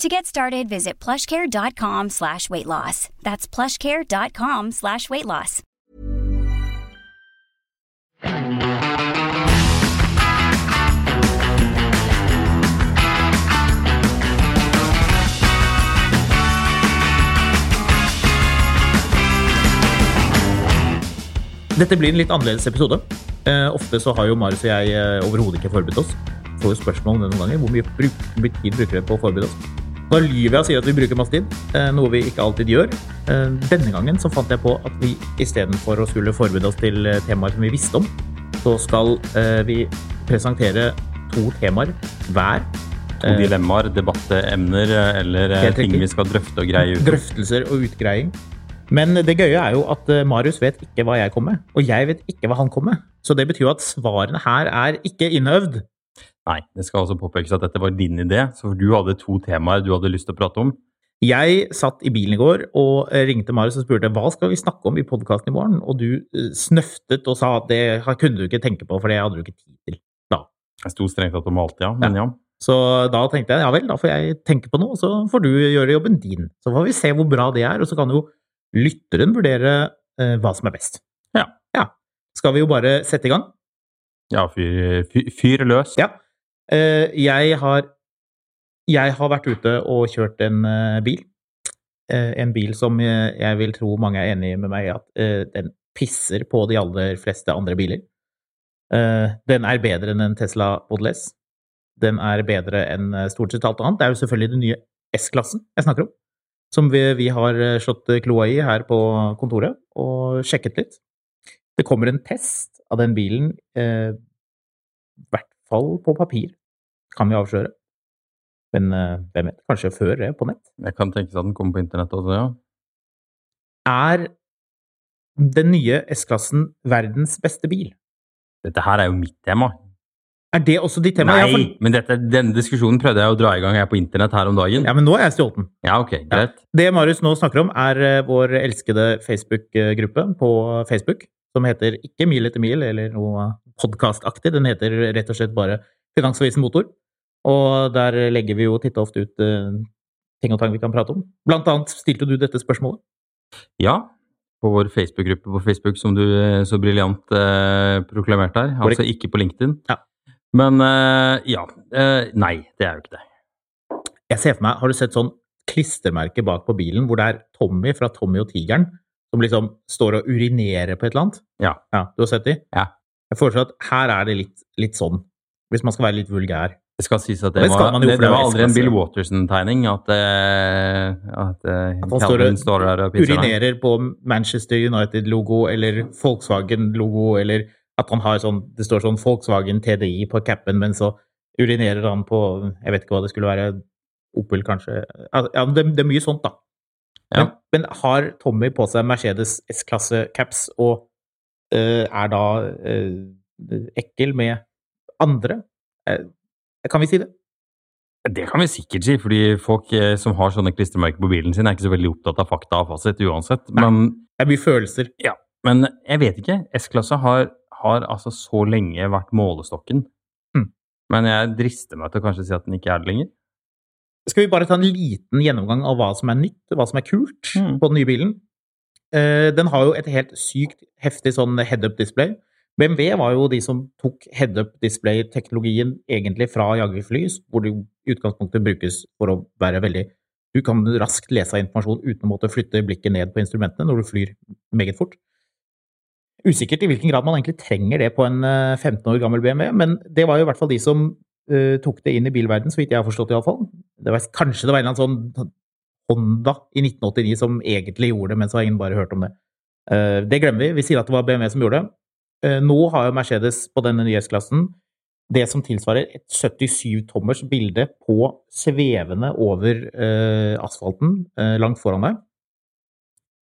To get started, visit plushcare.com slash weight loss. That's plushcare.com slash weight loss. Dette blir en litt annerledes episode. Eh, ofte så har jo Marius og jeg eh, overhodet ikke forberedt oss. Får jo spørsmål om det noen ganger. Hvor mye, bruk, tid bruker vi på å forberede oss? Da lyver jeg og sier at vi bruker masse tid, eh, noe vi ikke alltid gjør. Eh, denne gangen så fant jeg på at vi istedenfor å skulle forberede oss til eh, temaer som vi visste om, så skal vi presentere to temaer hver. To dilemmaer, debattemner eller ting vi skal drøfte og greie ut. Drøftelser og utgreiing. Men det gøye er jo at Marius vet ikke hva jeg kom med, og jeg vet ikke hva han kom med. Så det betyr jo at svarene her er ikke innøvd. Nei, det skal også påpekes at dette var din idé, så du hadde to temaer du hadde lyst til å prate om. Jeg satt i bilen i går og eh, ringte Marius og spurte hva skal vi snakke om i podkasten i morgen, og du eh, snøftet og sa at det kunne du ikke tenke på, for det hadde du ikke tid til. Da. Jeg sto strengt tatt og malte, ja. Men ja. Så da tenkte jeg ja vel, da får jeg tenke på noe, og så får du gjøre jobben din. Så får vi se hvor bra det er, og så kan jo lytteren vurdere eh, hva som er best. Ja. ja. Skal vi jo bare sette i gang? Ja, fyr, fyr, fyr løs. Ja. Eh, jeg har Jeg har vært ute og kjørt en eh, bil. Eh, en bil som eh, jeg vil tro mange er enig med meg i at eh, den pisser på de aller fleste andre biler. Eh, den er bedre enn en Tesla Model S. Den er bedre enn eh, stort sett alt annet. Det er jo selvfølgelig den nye S-klassen jeg snakker om. Som vi, vi har eh, slått kloa i her på kontoret og sjekket litt. Det kommer en test av den bilen, eh, i hvert fall på papir, kan vi avsløre. Men eh, hvem vet, kanskje før det på nett. Jeg kan tenke seg at den kommer på internett også, ja. Er den nye S-klassen verdens beste bil? Dette her er jo mitt tema. Er det også ditt tema? Nei, Ja, for, men dette, denne diskusjonen prøvde jeg å dra i gang her på internett her om dagen. ja, men nå er jeg stjålet den. Ja, ok, greit. Det Marius nå snakker om, er eh, vår elskede Facebook-gruppe på Facebook, som heter ikke Mil etter mil eller noe podkastaktig. Den heter rett og slett bare Finansavisen Motor. Og der legger vi jo titt og ofte ut uh, ting og tang vi kan prate om. Blant annet stilte du dette spørsmålet. Ja, på vår Facebook-gruppe på Facebook, som du eh, så briljant eh, proklamerte her. Altså ikke på LinkedIn. Ja. Men eh, ja. Eh, nei, det er jo ikke det. Jeg ser for meg, Har du sett sånn klistremerke bak på bilen hvor det er Tommy fra Tommy og tigeren som liksom står og urinerer på et eller annet? Ja. Ja, Du har sett de? Ja. Jeg foreslår at her er det litt, litt sånn, hvis man skal være litt vulgær. Det skal sies at det, var, det, det var aldri en Bill Waterson-tegning at, eh, at, eh, At han står står der og pisser. urinerer på Manchester United-logo eller Volkswagen-logo, eller at han har sånn Det står sånn Volkswagen TDI på capen, men så urinerer han på Jeg vet ikke hva det skulle være. Opel, kanskje. Ja, det, det er mye sånt, da. Ja. Men, men har Tommy på seg Mercedes S-klasse-caps og eh, er da eh, ekkel med andre? Kan vi si det? Det kan vi sikkert si, fordi folk eh, som har sånne klistremerker på bilen sin, er ikke så veldig opptatt av fakta og fasit uansett. Nei. Det er mye følelser. Ja, men jeg vet ikke. S-klasse har, har altså så lenge vært målestokken. Mm. Men jeg drister meg til å kanskje si at den ikke er det lenger. Skal vi bare ta en liten gjennomgang av hva som er nytt, hva som er kult Mm. på den nye bilen? Eh, den har jo et helt sykt heftig sånn head-up display. BMW var jo de som tok head-up display-teknologien egentlig fra jagerfly, hvor det i utgangspunktet brukes for å være veldig Du kan raskt lese informasjon uten å måtte flytte blikket ned på instrumentene når du flyr meget fort. Usikkert i hvilken grad man egentlig trenger det på en eh, 15 år gammel BMW, men det var jo i hvert fall de som uh, tok det inn i bilverden, så vidt jeg har forstått iallfall. Kanskje det var en eller annen sånn Honda i 1989 som egentlig gjorde det, men så har ingen bare hørt om det. Uh, det glemmer vi. Vi sier at det var BMW som gjorde det. Eh, nå har jo Mercedes på denne nye S-klassen det som tilsvarer et 77-tommers bilde på svevende over eh, asfalten eh, langt foran deg.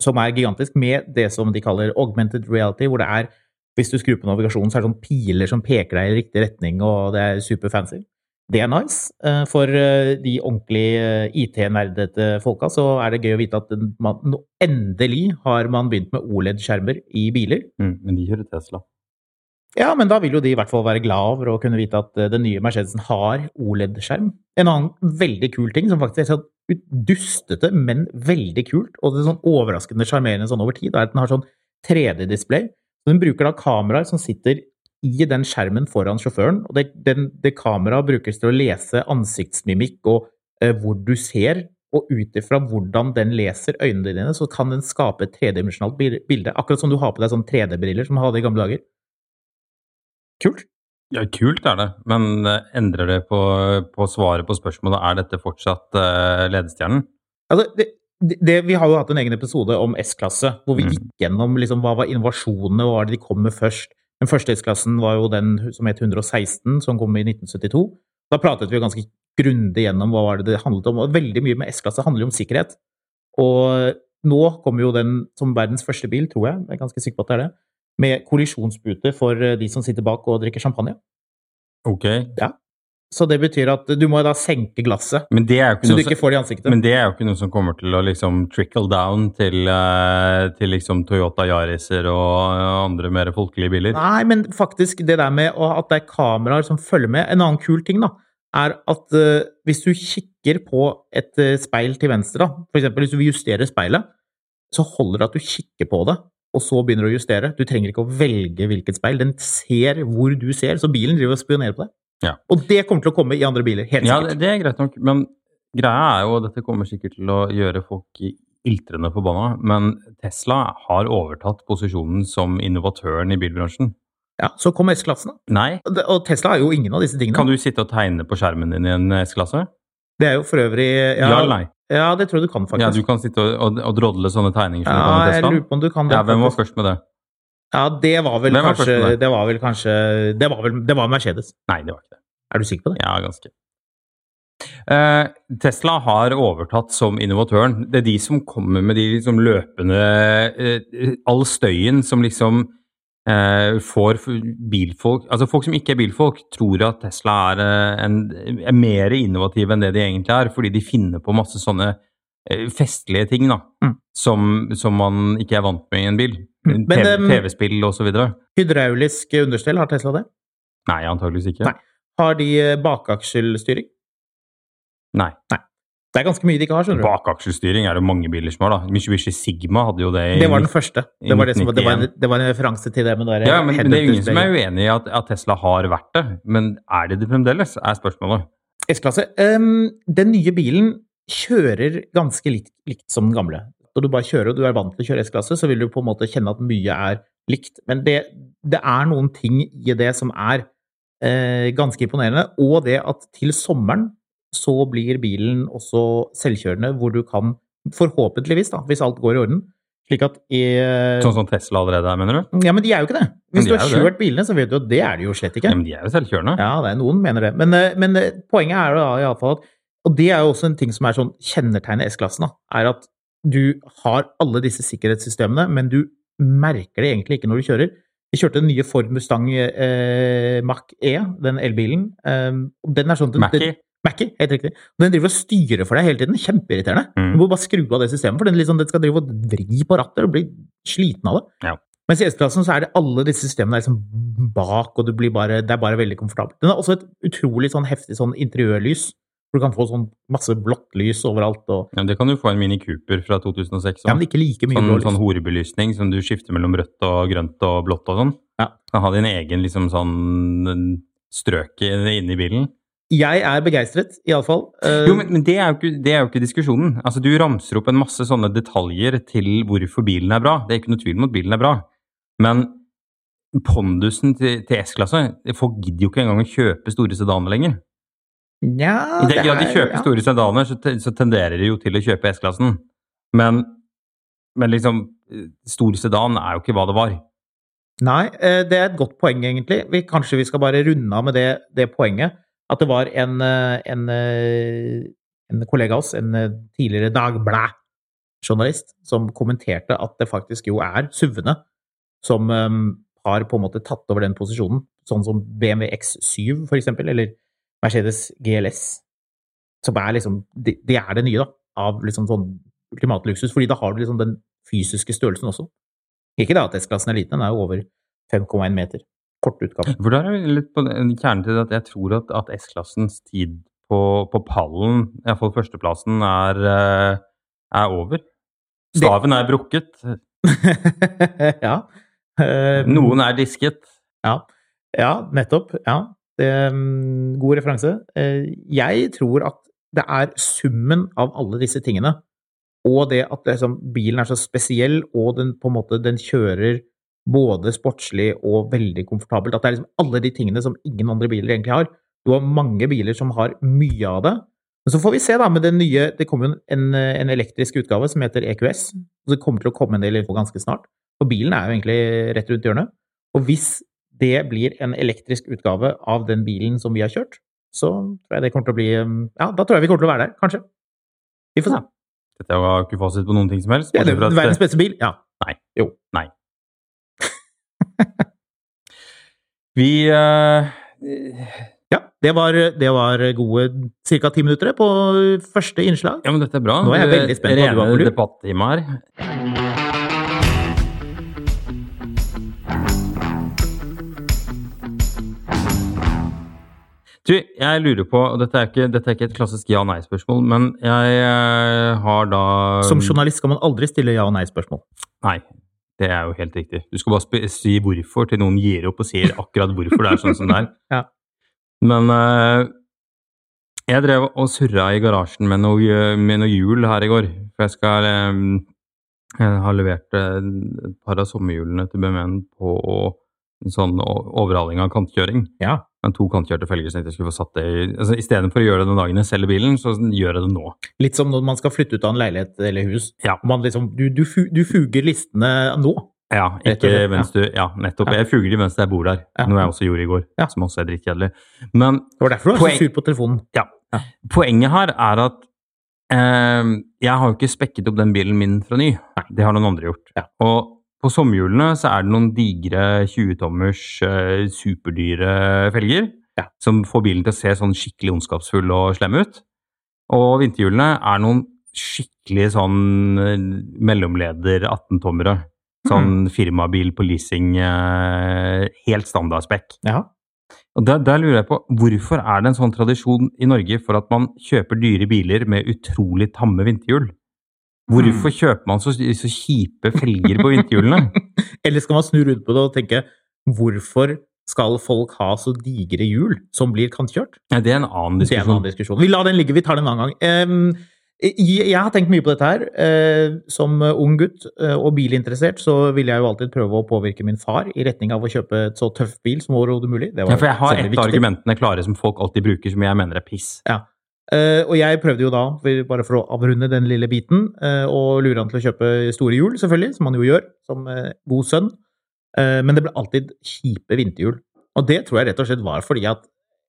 Som er gigantisk, med det som de kaller augmented reality, hvor det er hvis du skrur på navigasjonen, så er det sånn piler som peker deg i riktig retning, og det er superfancy. Det er nice. Eh, for eh, de ordentlig eh, IT-nerdete folka så er det gøy å vite at man, endelig har man begynt med OLED-skjermer i biler. Mm, men de kjører Tesla. Ja, men da vil jo de i hvert fall være glad over å kunne vite at den nye Mercedesen har OLED-skjerm. En annen veldig kul ting, som faktisk er sånn dustete, men veldig kult, og det er sånn overraskende sjarmerende sånn over tid, er at den har sånn 3D-display. Den bruker da kameraer som sitter i den skjermen foran sjåføren. og Det, den, det kameraet brukes til å lese ansiktsmimikk og eh, hvor du ser. Og ut ifra hvordan den leser øynene dine, så kan den skape et tredimensjonalt bilde. Akkurat som du har på deg sånne 3D-briller som man hadde i gamle dager. Kult. Ja, kult er det, men eh, endrer det på, på svaret på spørsmålet er dette fortsatt uh, ledestjernen? Altså, det, det, vi har jo hatt en egen episode om S-klasse, hvor vi mm. gikk gjennom liksom, hva var innovasjonene, hva var det de kom med først. Den første S-klassen var jo den som het 116, som kom i 1972. Da pratet vi ganske grundig gjennom hva var det det handlet om. Og veldig mye med S-klasse handler jo om sikkerhet. Og nå kommer jo den som verdens første bil, tror jeg, jeg er ganske sikker på at det er det, med kollisjonspute for de som sitter bak og drikker champagne. Ok. Ja. Så det betyr at du må da senke glasset, så du ikke får det i ansiktet. Men det er jo ikke noe som kommer til å liksom trickle down til, uh, til liksom Toyota Yariser og andre mer folkelige biler? Nei, men faktisk det der med at det er kameraer som følger med En annen kul ting, da, er at uh, hvis du kikker på et uh, speil til venstre, da, f.eks. hvis du vil justere speilet, så holder det at du kikker på det, og så begynner du å justere. Du trenger ikke å velge hvilket speil. Den ser hvor du ser, så bilen driver og spionerer på deg. Ja. Og det kommer til å komme i andre biler, helt sikkert. Ja, det er greit nok, men greia er jo og dette kommer sikkert til å gjøre folk iltrende forbanna, men Tesla har overtatt posisjonen som innovatøren i bilbransjen. Ja, Så kom S-klassen, da. Nei. Og Tesla er jo ingen av disse tingene. Kan du sitte og tegne på skjermen din i en S-klasse? Det er jo for øvrig Ja, ja nei? Ja, det tror jeg du kan, faktisk. Ja, Du kan sitte og, og, og drodle sånne tegninger ja? Jeg lurer på om du kan det. Ja, Hvem var først med det? Ja, det var vel var kanskje Det var vel kanskje Det var vel det var Mercedes. Nei, det var ikke det. Er du sikker på det? Ja, ganske. Uh, Tesla har overtatt som innovatøren. Det er de som kommer med de liksom løpende uh, All støyen som liksom uh, får bilfolk Altså folk som ikke er bilfolk, tror at Tesla er, en, er mer innovative enn det de egentlig er, fordi de finner på masse sånne festlige ting da, mm. som, som, man ikke er vant med i en bil. TV-spill TV osv. Hydraulisk understell, har Tesla det? Nei, antageligvis ikke. Nei. Har de bakaksjelstyring? bakakselstyring? Nei. Nei. Det er ganske mye de ikke har. skjønner du. Bakakselstyring er det mange biler som har. da. Mitsubishi Sigma hadde jo det. I, det var den første. Det var, det, som, det, var en, det var, en, referanse til det. Men det ja, men, men Det er ingen som er uenig i at, at, Tesla har vært det. Men er det det fremdeles, er spørsmålet. S-klasse. Um, den nye bilen kjører ganske likt, likt, som den gamle. Når du bare kjører og du er vant til å kjøre S-klasse, så vil du på en måte kjenne at mye er likt. Men det, det er noen ting i det som er eh, ganske imponerende. Og det at til sommeren så blir bilen også selvkjørende, hvor du kan, forhåpentligvis, da, hvis alt går i orden slik at i, eh, Sånn som Tesla allerede er, mener du? Ja, men de er jo ikke det. Hvis de du har kjørt det. bilene, så vet du at det er de jo slett ikke. Ja, men de er jo selvkjørende. Ja, det er noen mener det. Men, eh, men eh, poenget er da iallfall at Og det er jo også en ting som er sånn kjennetegnet S-klassen, er at du har alle disse sikkerhetssystemene, men du merker det egentlig ikke når du kjører. Vi kjørte den nye Ford Mustang eh, Mach-E, den elbilen. Eh, den er sånn Mackie? Mackie, helt riktig. Den driver og styrer for deg hele tiden. Kjempeirriterende. Mm. Du må bare skru av det systemet, for den, liksom, den skal drive og vri på rattet og bli sliten av det. Ja. Mens i S-klassen så er det alle disse systemene liksom bak, og bare, det er bare veldig komfortabelt. Den har også et utrolig sånn heftig sånn interiørlys. For du kan få sånn masse blått lys overalt. Og... Ja, Det kan du få en Mini Cooper fra 2006 Ja, men ikke like mye sånn, blå lys. Sånn horebelysning som du skifter mellom rødt og grønt og blått og sånn. Ja. Kan ha din egen liksom sånn strøk inni bilen. Jeg er begeistret, iallfall. Uh... Jo, men, men det, er jo ikke, det er jo ikke diskusjonen. Altså, Du ramser opp en masse sånne detaljer til hvorfor bilen er bra. Det er ikke noe tvil om at bilen er bra. Men pondusen til, til S-klasse Folk gidder jo ikke engang å kjøpe store sedaner lenger. Nja I det, ja, de kjøper store sedaner, så, så tenderer de jo til å kjøpe S-klassen. Men, men liksom Stor sedan er jo ikke hva det var. Nei, eh, det er et godt poeng, egentlig. Vi, kanskje vi skal bare runde av med det, det poenget. At det var en, eh, en, eh, en kollega av oss, en eh, tidligere Dagblæ-journalist, som kommenterte at det faktisk jo er SUV-ene som um, har på en måte tatt over den posisjonen. Sånn som BMW X7, for eksempel, eller Mercedes GLS. Som er liksom Det de er det nye, da. Av liksom sånn ultimatluksus. Fordi da har du liksom den fysiske størrelsen også. Ikke da at S-klassen er liten, den er jo over 5,1 meter. Kort utgave. For der er vi litt på den- kjernen til at jeg tror at, at S-klassens tid på, på pallen, iallfall førsteplassen, er, eh, er over. Staven er brukket. ja. Eh, Noen er disket. Ja, ja nettopp. Ja. Det, mm, god referanse. Eh, Jeg tror at det er summen av alle disse tingene, og det at liksom, bilen er så spesiell, og den på en måte den kjører både sportslig og veldig komfortabelt, at det er liksom alle de tingene som ingen andre biler egentlig har. Du har mange biler som har mye av det. Men så får vi se, da, med den nye Det kommer jo en, en elektrisk utgave som heter EQS. og Det kommer til å komme en del info ganske snart. For bilen er jo egentlig rett rundt hjørnet. Og hvis det blir en elektrisk utgave av den bilen som vi har kjørt, så tror jeg det kommer til å bli Ja, da tror jeg vi kommer til å være der, kanskje. Vi får se. Dette var ikke fasit på noen ting som helst. Ja, det er at- verdens beste bil? Ja. Nei. Jo. Nei. Vi uh... Ja, det var, det var gode ca. ti minutter på første innslag. Ja, men dette er bra. Nå er jeg veldig spent på hva du har på Rene lur. debattime her. Du, jeg lurer på og Dette er ikke, dette er ikke et klassisk ja-nei-spørsmål, men jeg eh, har da Som journalist skal man aldri stille ja- og nei-spørsmål. Nei, det er jo helt riktig. Du skal bare si hvorfor til noen gir opp og sier akkurat hvorfor det er sånn som det er. Ja. Men uh, jeg drev og surra i garasjen med noe, med noe hjul her i går. For jeg skal um, Jeg har levert et par av sommerhjulene til BMW-en på en sånn overhaling av kantkjøring. Ja. Men to kantkjørte felger, så jeg skulle få satt det i altså, Istedenfor å gjøre det den dagen jeg selger bilen, så gjør jeg det nå. Litt som når man skal flytte ut av en leilighet eller hus. Ja. Man liksom, du, du, du fuger listene nå. Ja, ikke mens du Ja, nettopp. Jeg fuger de mens jeg bor der. Ja. Noe jeg også gjorde i går, Ja. som også er drittkjedelig. Men Det var derfor du var så sur på telefonen. poenget her er at eh, jeg har jo ikke spekket opp den bilen min fra ny. Det har noen andre gjort. Ja. Og på sommerhjulene så er det noen digre 20-tommers eh, superdyre felger Ja. som får bilen til å se sånn skikkelig ondskapsfull og slem ut. Og vinterhjulene er noen skikkelig sånn eh, mellomleder 18-tommere. Sånn firmabil på leasing, eh, helt standard spekk. Ja. Og der, der lurer jeg på, Hvorfor er det en sånn tradisjon i Norge for at man kjøper dyre biler med utrolig tamme vinterhjul? Hvorfor kjøper man så, så kjipe felger på vinterhjulene? Eller skal man snu rundt på det og tenke hvorfor skal folk ha så digre hjul som blir kantkjørt? Ja, det er en annen Det er en diskusjon. annen diskusjon. Vi lar den ligge, vi tar den en annen gang. Um, jeg har tenkt mye på dette her. Eh, Som ung gutt eh, og bilinteressert så ville jeg jo alltid prøve å påvirke min far i retning av å kjøpe et så tøff bil som overhodet mulig. Det var Ja, for jeg har et av argumentene klare som folk alltid bruker, som jeg mener er piss. Eh, og jeg prøvde jo da, bare for å avrunde den lille biten, uh, å lure han til å kjøpe store hjul, selvfølgelig, som han jo gjør, som uh, god sønn. Men det ble alltid kjipe vinterhjul. Og det tror jeg rett og slett var fordi at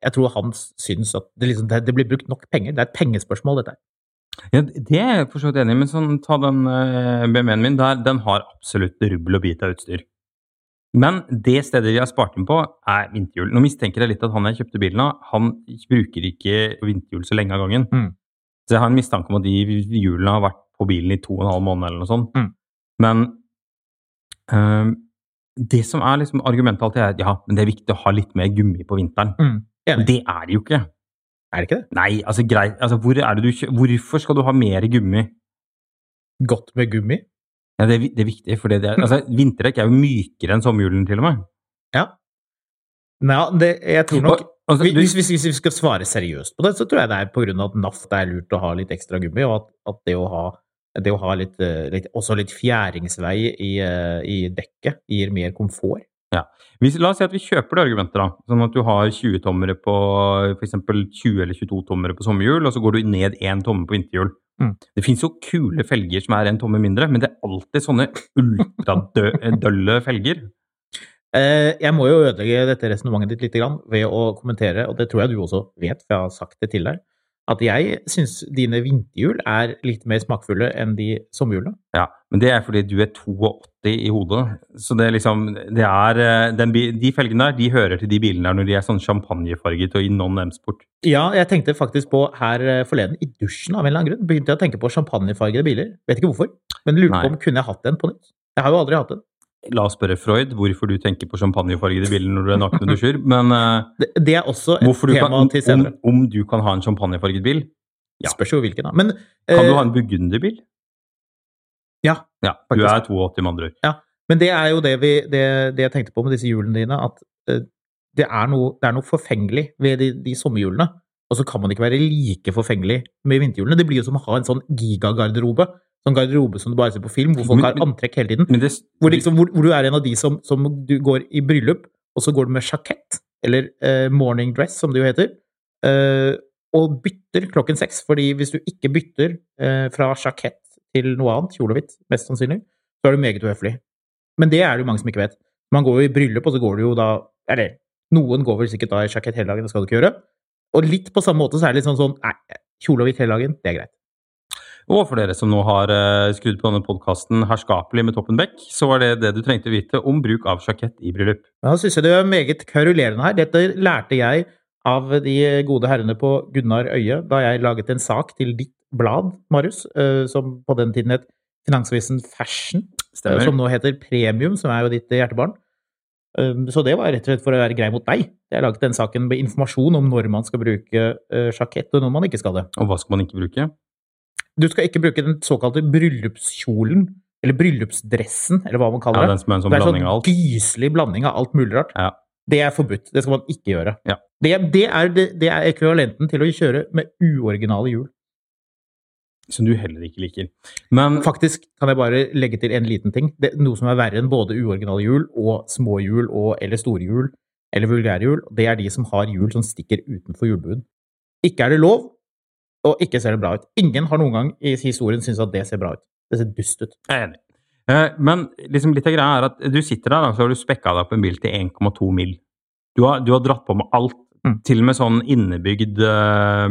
jeg tror han syns at det, liksom, det, det blir brukt nok penger. Det er et pengespørsmål, dette. Ja, det er jeg for så vidt enig i, men sånn, ta den uh, BMW-en min. Der, den har absolutt rubbel og bit av utstyr. Men det stedet de har spart inn på, er vinterhjul. Nå mistenker jeg litt at han jeg kjøpte bilen av, han bruker ikke vinterhjul så lenge av gangen. Mm. Så jeg har en mistanke om at de hjulene har vært på bilen i to og en halv måned eller noe sånt. Mm. Men øh, det som er liksom argumentet alltid er ja, men det er viktig å ha litt mer gummi på vinteren. Mm. Det er det jo ikke. Er det ikke det? Nei, altså greit. Altså, hvor det du Hvorfor skal du ha mer gummi? Godt med gummi? Ja, det, er, det er viktig, for altså, vinterdekk er jo mykere enn sommerhjulene, til og med. Ja. Nei, det, jeg tror nok Og- altså, du- hvis, hvis, hvis vi skal svare seriøst på det, så tror jeg det er av at NAF det er lurt å ha litt ekstra gummi, og at, at det å ha, det å ha litt, eh, litt, også litt fjæringsvei i, eh, i dekket gir mer komfort. Hvis, la oss si at vi kjøper det argumentet, da. Sånn at du har 20-tommere på f.eks. 20 eller 22-tommere på sommerhjul, og så går du ned én tomme på vinterhjul. Mm. Det fins jo kule felger som er en tomme mindre, men det er alltid sånne ultradølle felger. Eh, jeg må jo ødelegge dette resonnementet ditt litt ved å kommentere, og det tror jeg du også vet, for jeg har sagt det til deg, at jeg syns dine vinterhjul er litt mer smakfulle enn de sommerhjulene. Ja, men det er fordi du er 82 i hodet. Så det er liksom det er, eh, den, De felgene der de hører til de bilene der når de er sånn champagnefarget og i non-M-sport. Ja, jeg tenkte faktisk på her eh, forleden, i dusjen av en eller annen grunn, begynte jeg å tenke på champagnefargede biler. Vet ikke hvorfor, men lurte på om kunne jeg hatt en på nytt. Jeg har jo aldri hatt en. La oss spørre Freud hvorfor du tenker på champagnefargede biler når du er naken og dusjer. Men eh, Det, det er også et tema kan, til senere. om du kan ha en champagnefarget bil? Ja. Spørs jo hvilken, da. Men Kan eh, du ha en burgunderbil? Ja, ja. Du er 82 med andre ord. Men det er jo det, vi, det, det jeg tenkte på med disse hjulene dine, at eh, det, er noe, det er noe forfengelig ved de, de sommerhjulene. Og så kan man ikke være like forfengelig med vinterhjulene. Det blir jo som å ha en sånn gigagarderobe. Sånn garderobe som du bare ser på film, hvor folk Men- har antrekk hele tiden. Men det, Hvor, liksom, hvor, hvor du er en av de som, som du går i bryllup, og så går du med sjakett, eller eh, morning dress, som det jo heter, eh, og bytter klokken seks. Fordi hvis du ikke bytter eh, fra sjakett til noe annet, kjole og hvitt, mest sannsynlig, så er du meget uhøflig. Men det er det jo mange som ikke vet. Man går jo i bryllup, og så går du jo da Eller noen går vel sikkert da i sjakett hele dagen, det skal du ikke gjøre. Og litt på samme måte så er det litt sånn sånn Nei, kjole og hvitt hele dagen, det er greit. Og for dere som nå har eh, skrudd på denne podkasten herskapelig med Toppen Beck, så var det det du trengte å vite om bruk av sjakett i bryllup. Da syns jeg det er meget kverulerende her. Dette lærte jeg av de gode herrene på Gunnar Øye da jeg laget en sak til ditt blad, Marius, eh, som på den tiden het Finansavisen Fashion, eh, Stemmer. som nå heter Premium, som er jo ditt hjertebarn. Um, Så det var rett og slett for å være grei mot deg. Jeg laget den saken med informasjon om når man skal bruke sjakett, og når man ikke skal det. Og hva skal man ikke bruke? Du skal ikke bruke den såkalte bryllupskjolen, eller bryllupsdressen, eller hva man Ja, kaller det. den som er en sånn Det er av sånn gyselig blanding av alt mulig rart. Ja. Det er forbudt. Det skal man ikke gjøre. Ja. Det, det, er, det, det er ekvivalenten til å kjøre med uoriginale hjul. Som du heller ikke liker. Men Faktisk kan jeg bare legge til en liten ting. Det, noe som er verre enn både uoriginale hjul og små hjul og, eller store hjul eller vulgære hjul, det er de som har hjul som stikker utenfor hjulbuen. Ikke er det lov, og ikke ser det bra ut. Ingen har noen gang i historien syntes at det ser bra ut. Det ser dust ut. jeg er enig. Eh, Men liksom litt av greia er at du sitter der, og så har du spekka deg opp en bil til 1,2 mil. Du har, du har dratt på med alt. Mm. Til og med sånn innebygd, uh,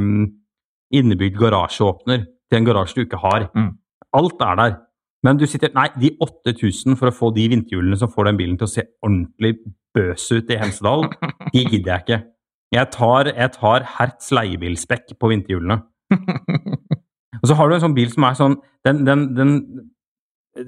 innebygd garasjeåpner til en garasje du ikke har. Mm. Alt er der. Men du sitter Nei, de 8000 for å få de vinterhjulene som får den bilen til å se ordentlig bøs ut i Hemsedal, de gidder jeg ikke. Jeg tar, jeg tar Hertz leiebilspekk på vinterhjulene. Og så har du en sånn bil som er sånn Den, den, den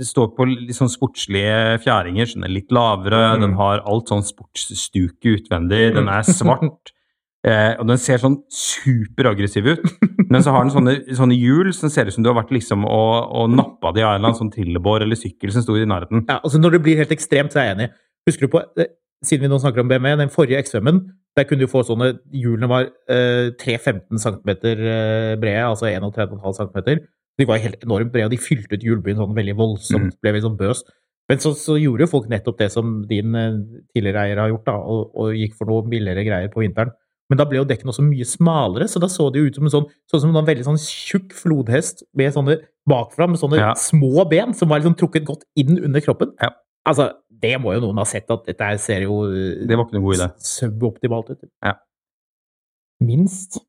står på litt sånn sportslige fjæringer, så den er litt lavere. Mm. Den har alt sånn sportsstuke utvendig. Den er svart. Eh, og den ser sånn superaggressiv ut. Men så har den sånne, sånne hjul som ser ut som du har vært liksom og, og nappa de av en eller annen sånn trillebår eller sykkel som sto i nærheten. Ja, altså Når det blir helt ekstremt, så er jeg enig. Husker du på, eh, siden vi nå snakker om BMW, den forrige XV-en, der kunne du få sånne Hjulene var eh, 3-15 cm eh, brede, altså 31,5 cm. De var helt enormt brede, og de fylte ut hjulbyen sånn veldig voldsomt, ble veldig sånn bøs. Men så, så gjorde jo folk nettopp det som din eh, tidligere eier har gjort, da, og, og gikk for noe billigere greier på vinteren. Men da ble jo dekkene også mye smalere, så da så det jo ut som en sånn, sånn som en veldig sånn tjukk flodhest med sånne bakfra, med sånne Ja. små ben som var liksom trukket godt inn under kroppen. Ja. Altså, det må jo noen ha sett, at dette her ser jo eh, Det var ikke noe god idé. suboptimalt ut. Ja. Minst.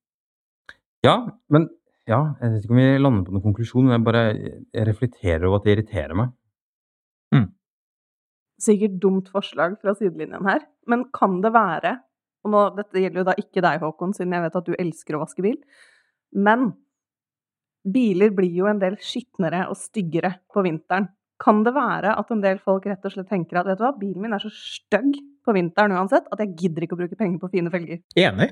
Ja, men ja, jeg vet ikke om vi lander på noen konklusjon, men jeg bare jeg reflekterer over at det irriterer meg. Sikkert dumt forslag fra sidelinjen her, men kan det være Og nå, dette gjelder jo da ikke deg, Håkon, siden jeg vet at du elsker å vaske bil. Men biler blir jo en del skitnere og styggere på vinteren. Kan det være at en del folk rett og slett tenker at vet du hva, bilen min er så stygg på vinteren uansett, at jeg gidder ikke å bruke penger på fine felger? Enig.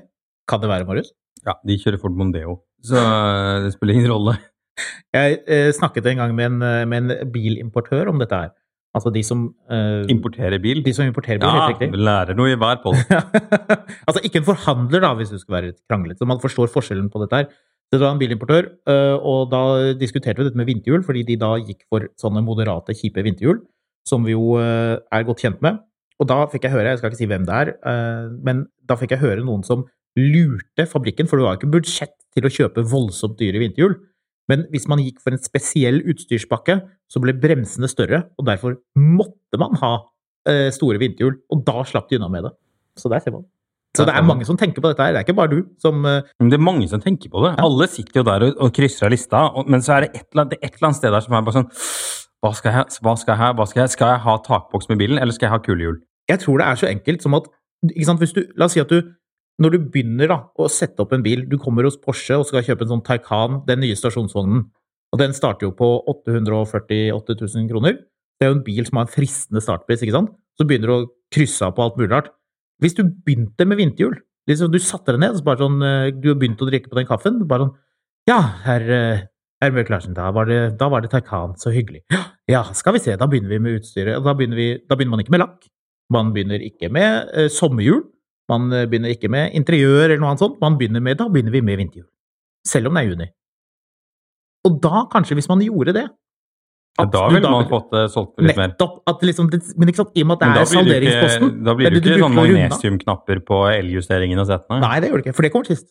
Kan det være, Marius? Ja, de kjører Ford Mondeo, så eh, det spiller ingen rolle. Jeg eh, snakket en gang med en, eh, med en bilimportør om dette her. Altså de som eh, Importerer bil. De som importerer bil, Ja, helt riktig. lærer noe i hver podd. altså ikke en forhandler, da, hvis du skal være litt kranglete. Så man forstår forskjellen på dette her. Det var en bilimportør, øh, og da diskuterte vi dette med vinterhjul, fordi de da gikk for sånne moderate, kjipe vinterhjul, som vi jo øh, er godt kjent med. Og da fikk jeg høre, jeg skal ikke si hvem det er, eh, men da fikk jeg høre noen som lurte fabrikken, for det var ikke budsjett til å kjøpe voldsomt dyre vinterhjul. Men hvis man gikk for en spesiell utstyrspakke, så ble bremsene større, og derfor måtte man ha eh, store vinterhjul, og da slapp de unna med det. Så der ser man. Så det er mange som tenker på dette her, det er ikke bare du som uh... Det er mange som tenker på det. Alle sitter jo der og, og krysser av lista, og, men så er det et, eller annet- det et eller annet sted der som er bare sånn hva skal, jeg, hva skal jeg, hva skal jeg, skal jeg ha takboks med bilen, eller skal jeg ha kulehjul? Jeg tror det er så enkelt som at sant, hvis du, La oss si at du når du begynner da, å sette opp en bil Du kommer hos Porsche og skal kjøpe en sånn Taycan, den nye stasjonsvognen. og Den starter jo på 848 000 kroner. Det er jo en bil som har en fristende startpris. ikke sant? Så begynner du å krysse av på alt mulig rart. Hvis du begynte med vinterhjul liksom, Du satte deg ned, bare sånn, eh, du begynte å drikke på den kaffen. bare sånn, Ja, herr eh, herr Mørk Larsen, da var det, da var det Taycan. Så hyggelig. Ja, skal vi se, da begynner vi med utstyret. og Da begynner, vi, da begynner man ikke med lakk. Man begynner ikke med eh, sommerhjul. Man eh, begynner ikke med interiør eller noe annet sånt. Man begynner med, da begynner vi med vinterhjul. Selv om det er juni. Og da, kanskje, hvis man gjorde det at da ville man fått uh, solgt for litt mer. Nettopp. At liksom, det, men ikke sant, i og med at det er da blir det salderingsposten ikke, da blir det det jo ikke du sånn magnesiumknapper på eljusteringen av setene. Nei, det gjør det ikke, for det kommer sist.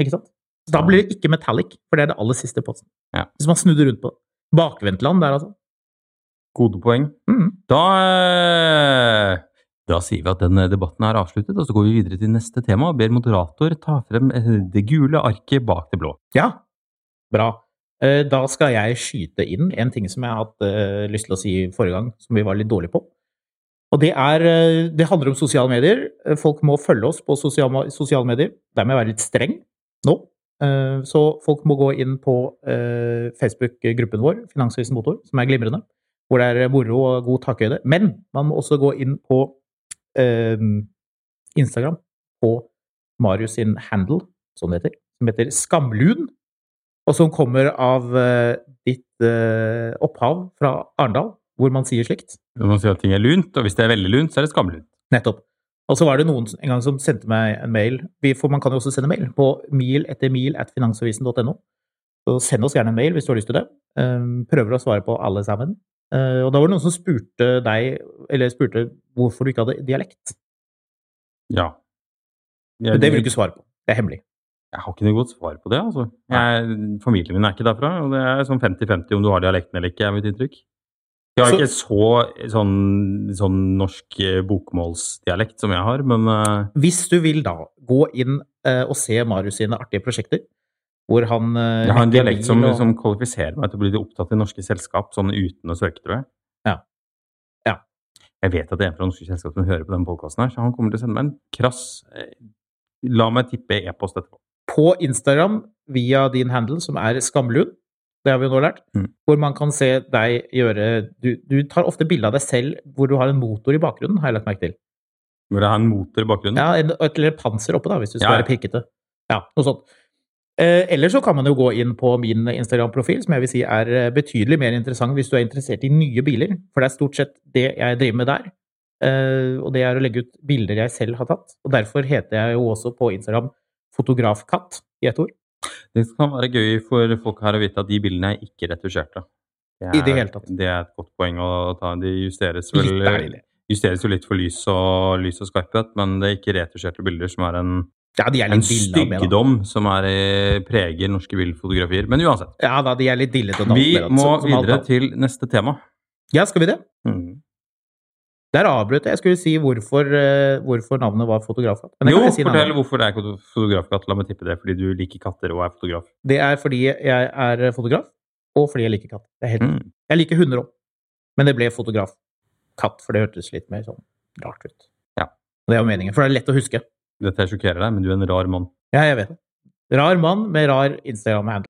Ikke sant? Så da blir det ikke metallic, for det er det aller siste posten. Ja. Hvis man snudde rundt på det. Bakvendtland der, altså. Gode poeng. Mm. Da, eh, da sier vi at den debatten er avsluttet, og så går vi videre til neste tema og ber moderator ta frem eh, det gule arket bak det blå. Ja, bra. Eh, Da skal jeg skyte inn en ting som jeg har hatt eh, lyst til å si forrige gang, som vi var litt dårlige på. Og det er eh, Det handler om sosiale medier. Folk må følge oss på sosiale, sosiale medier. Der må jeg være litt streng nå. Så folk må gå inn på Facebook-gruppen vår, Finansvisen Motor, som er glimrende. Hvor det er moro og god takhøyde. Men man må også gå inn på Instagram, på Marius sin handle, som det heter, som heter Skamlun og som kommer av eh, ditt eh, opphav fra Arendal, hvor man sier slikt. Man sier at ting er lunt, og hvis det er veldig lunt, så er det skamlunt. Nettopp. Og så var det noen en gang som sendte meg en mail, Vi- for man kan jo også sende mail, på mil etter mil at finansavisen.no. Så send oss gjerne en mail hvis du har lyst til det. Eh, Prøver å svare på alle sammen. Eh, Og da var det noen som spurte deg, eller spurte hvorfor du ikke hadde dialekt. Ja. Jeg, det vil du ikke svare på. Det er hemmelig. Jeg har ikke noe godt svar på det, altså. Jeg, familien min er ikke derfra, og det er sånn 50-50 om du har dialekten eller ikke, er mitt inntrykk. Jeg har Så- ikke så sånn, sånn norsk eh, bokmålsdialekt som jeg har, men uh, Hvis du vil da gå inn uh, og se Marius sine artige prosjekter, hvor han uh, jeg har en dialekt som, og- som kvalifiserer meg til å bli opptatt i norske selskap, sånn uten å søke, tror jeg. Ja. Ja. Jeg vet at det er en fra norske selskap som hører på denne podkasten her, så han kommer til å sende meg en krass La meg tippe e-post etterpå. På Instagram via din handle, som er Skamlund. Det har vi jo nå lært. Mm. Hvor man kan se deg gjøre du, du tar ofte bilde av deg selv hvor du har en motor i bakgrunnen, har jeg lagt merke til. Hvor jeg har en motor i bakgrunnen. Ja, Eller panser oppe, da, hvis du skal Ja, ja. være pirkete. Ja, noe sånt. Eh, eller så kan man jo gå inn på min Instagram-profil, som jeg vil si er eh, betydelig mer interessant hvis du er interessert i nye biler. For det er stort sett det jeg driver med der. Eh, og det er å legge ut bilder jeg selv har tatt. Og derfor heter jeg jo også på Instagram Fotografkatt i ett ord. Det kan være gøy for folk her å vite at de bildene er ikke retusjerte. Det I det hele tatt. Det er et godt poeng å ta. De justeres vel er justeres jo litt for lys og, lys og skarphet, men det er ikke retusjerte bilder som er en, Ja, er en styggedom med, som er, preger norske bildfotografier. Men uansett. Ja da, de er litt dillete. Vi må videre til neste tema. Ja, skal vi det? Mm. Der avbrøt jeg. Jeg skulle si hvorfor, eh, hvorfor navnet var Fotografkatt. Jo, si fortell hvorfor det er fotografkatt. La meg tippe det, fordi du liker katter og er fotograf. Det er fordi jeg er fotograf, og fordi jeg liker katt. Det er helt Mm. Jeg liker hunder òg, men det ble Fotografkatt, for det hørtes litt mer sånn rart ut. Ja. Det er jo meningen, for det er lett å huske. Dette sjokkerer deg, men du er en rar mann. Ja, jeg vet det. Rar mann med rar Instagram-handle.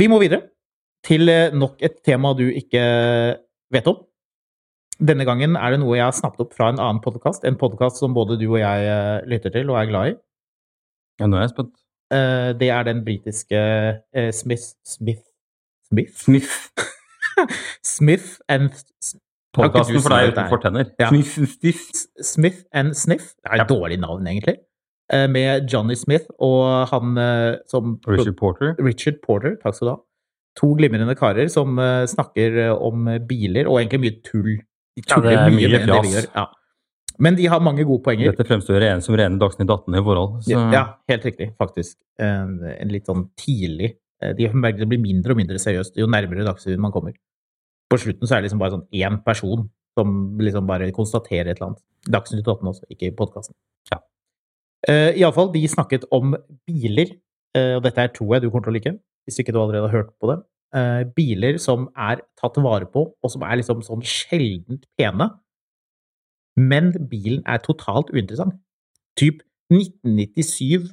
Vi må videre til eh, nok et tema du ikke vet om. Denne gangen er det noe jeg har snappet opp fra en annen podkast. En podkast som både du og jeg eh, lytter til og er glad i. Ja, nå er jeg spent. Eh, Det er den britiske Smith Smith Smith? Smith. Smith and Podkasten for deg Kan ikke du si uten fortenner. Ja. Smith, Smith. Smith and Sniff. Det er et dårlig navn, egentlig. Eh, Med Johnny Smith og han eh, som Richard Porter. Richard Porter, takk skal du ha. To glimrende karer som eh, snakker om biler, og egentlig mye tull. De Ja, det tuller er mye mye mer enn. Ja. Men de har mange gode poenger. Dette fremstår en som rene Dagsnytt 18 i forhold. Så. Ja, helt riktig, faktisk. En, en litt sånn tidlig De merker det blir mindre og mindre seriøst jo nærmere Dagsrevyen man kommer. På slutten så er det liksom bare sånn én person som liksom bare konstaterer et eller annet. Dagsnytt 18 også, ikke i podkasten. Ja. Uh, Iallfall, de snakket om biler, uh, og dette er to jeg du kommer til å like, hvis ikke du allerede har hørt på det. Uh, biler som er tatt vare på, og som er liksom sånn sjeldent pene. Men bilen er totalt uinteressant. Typ 1997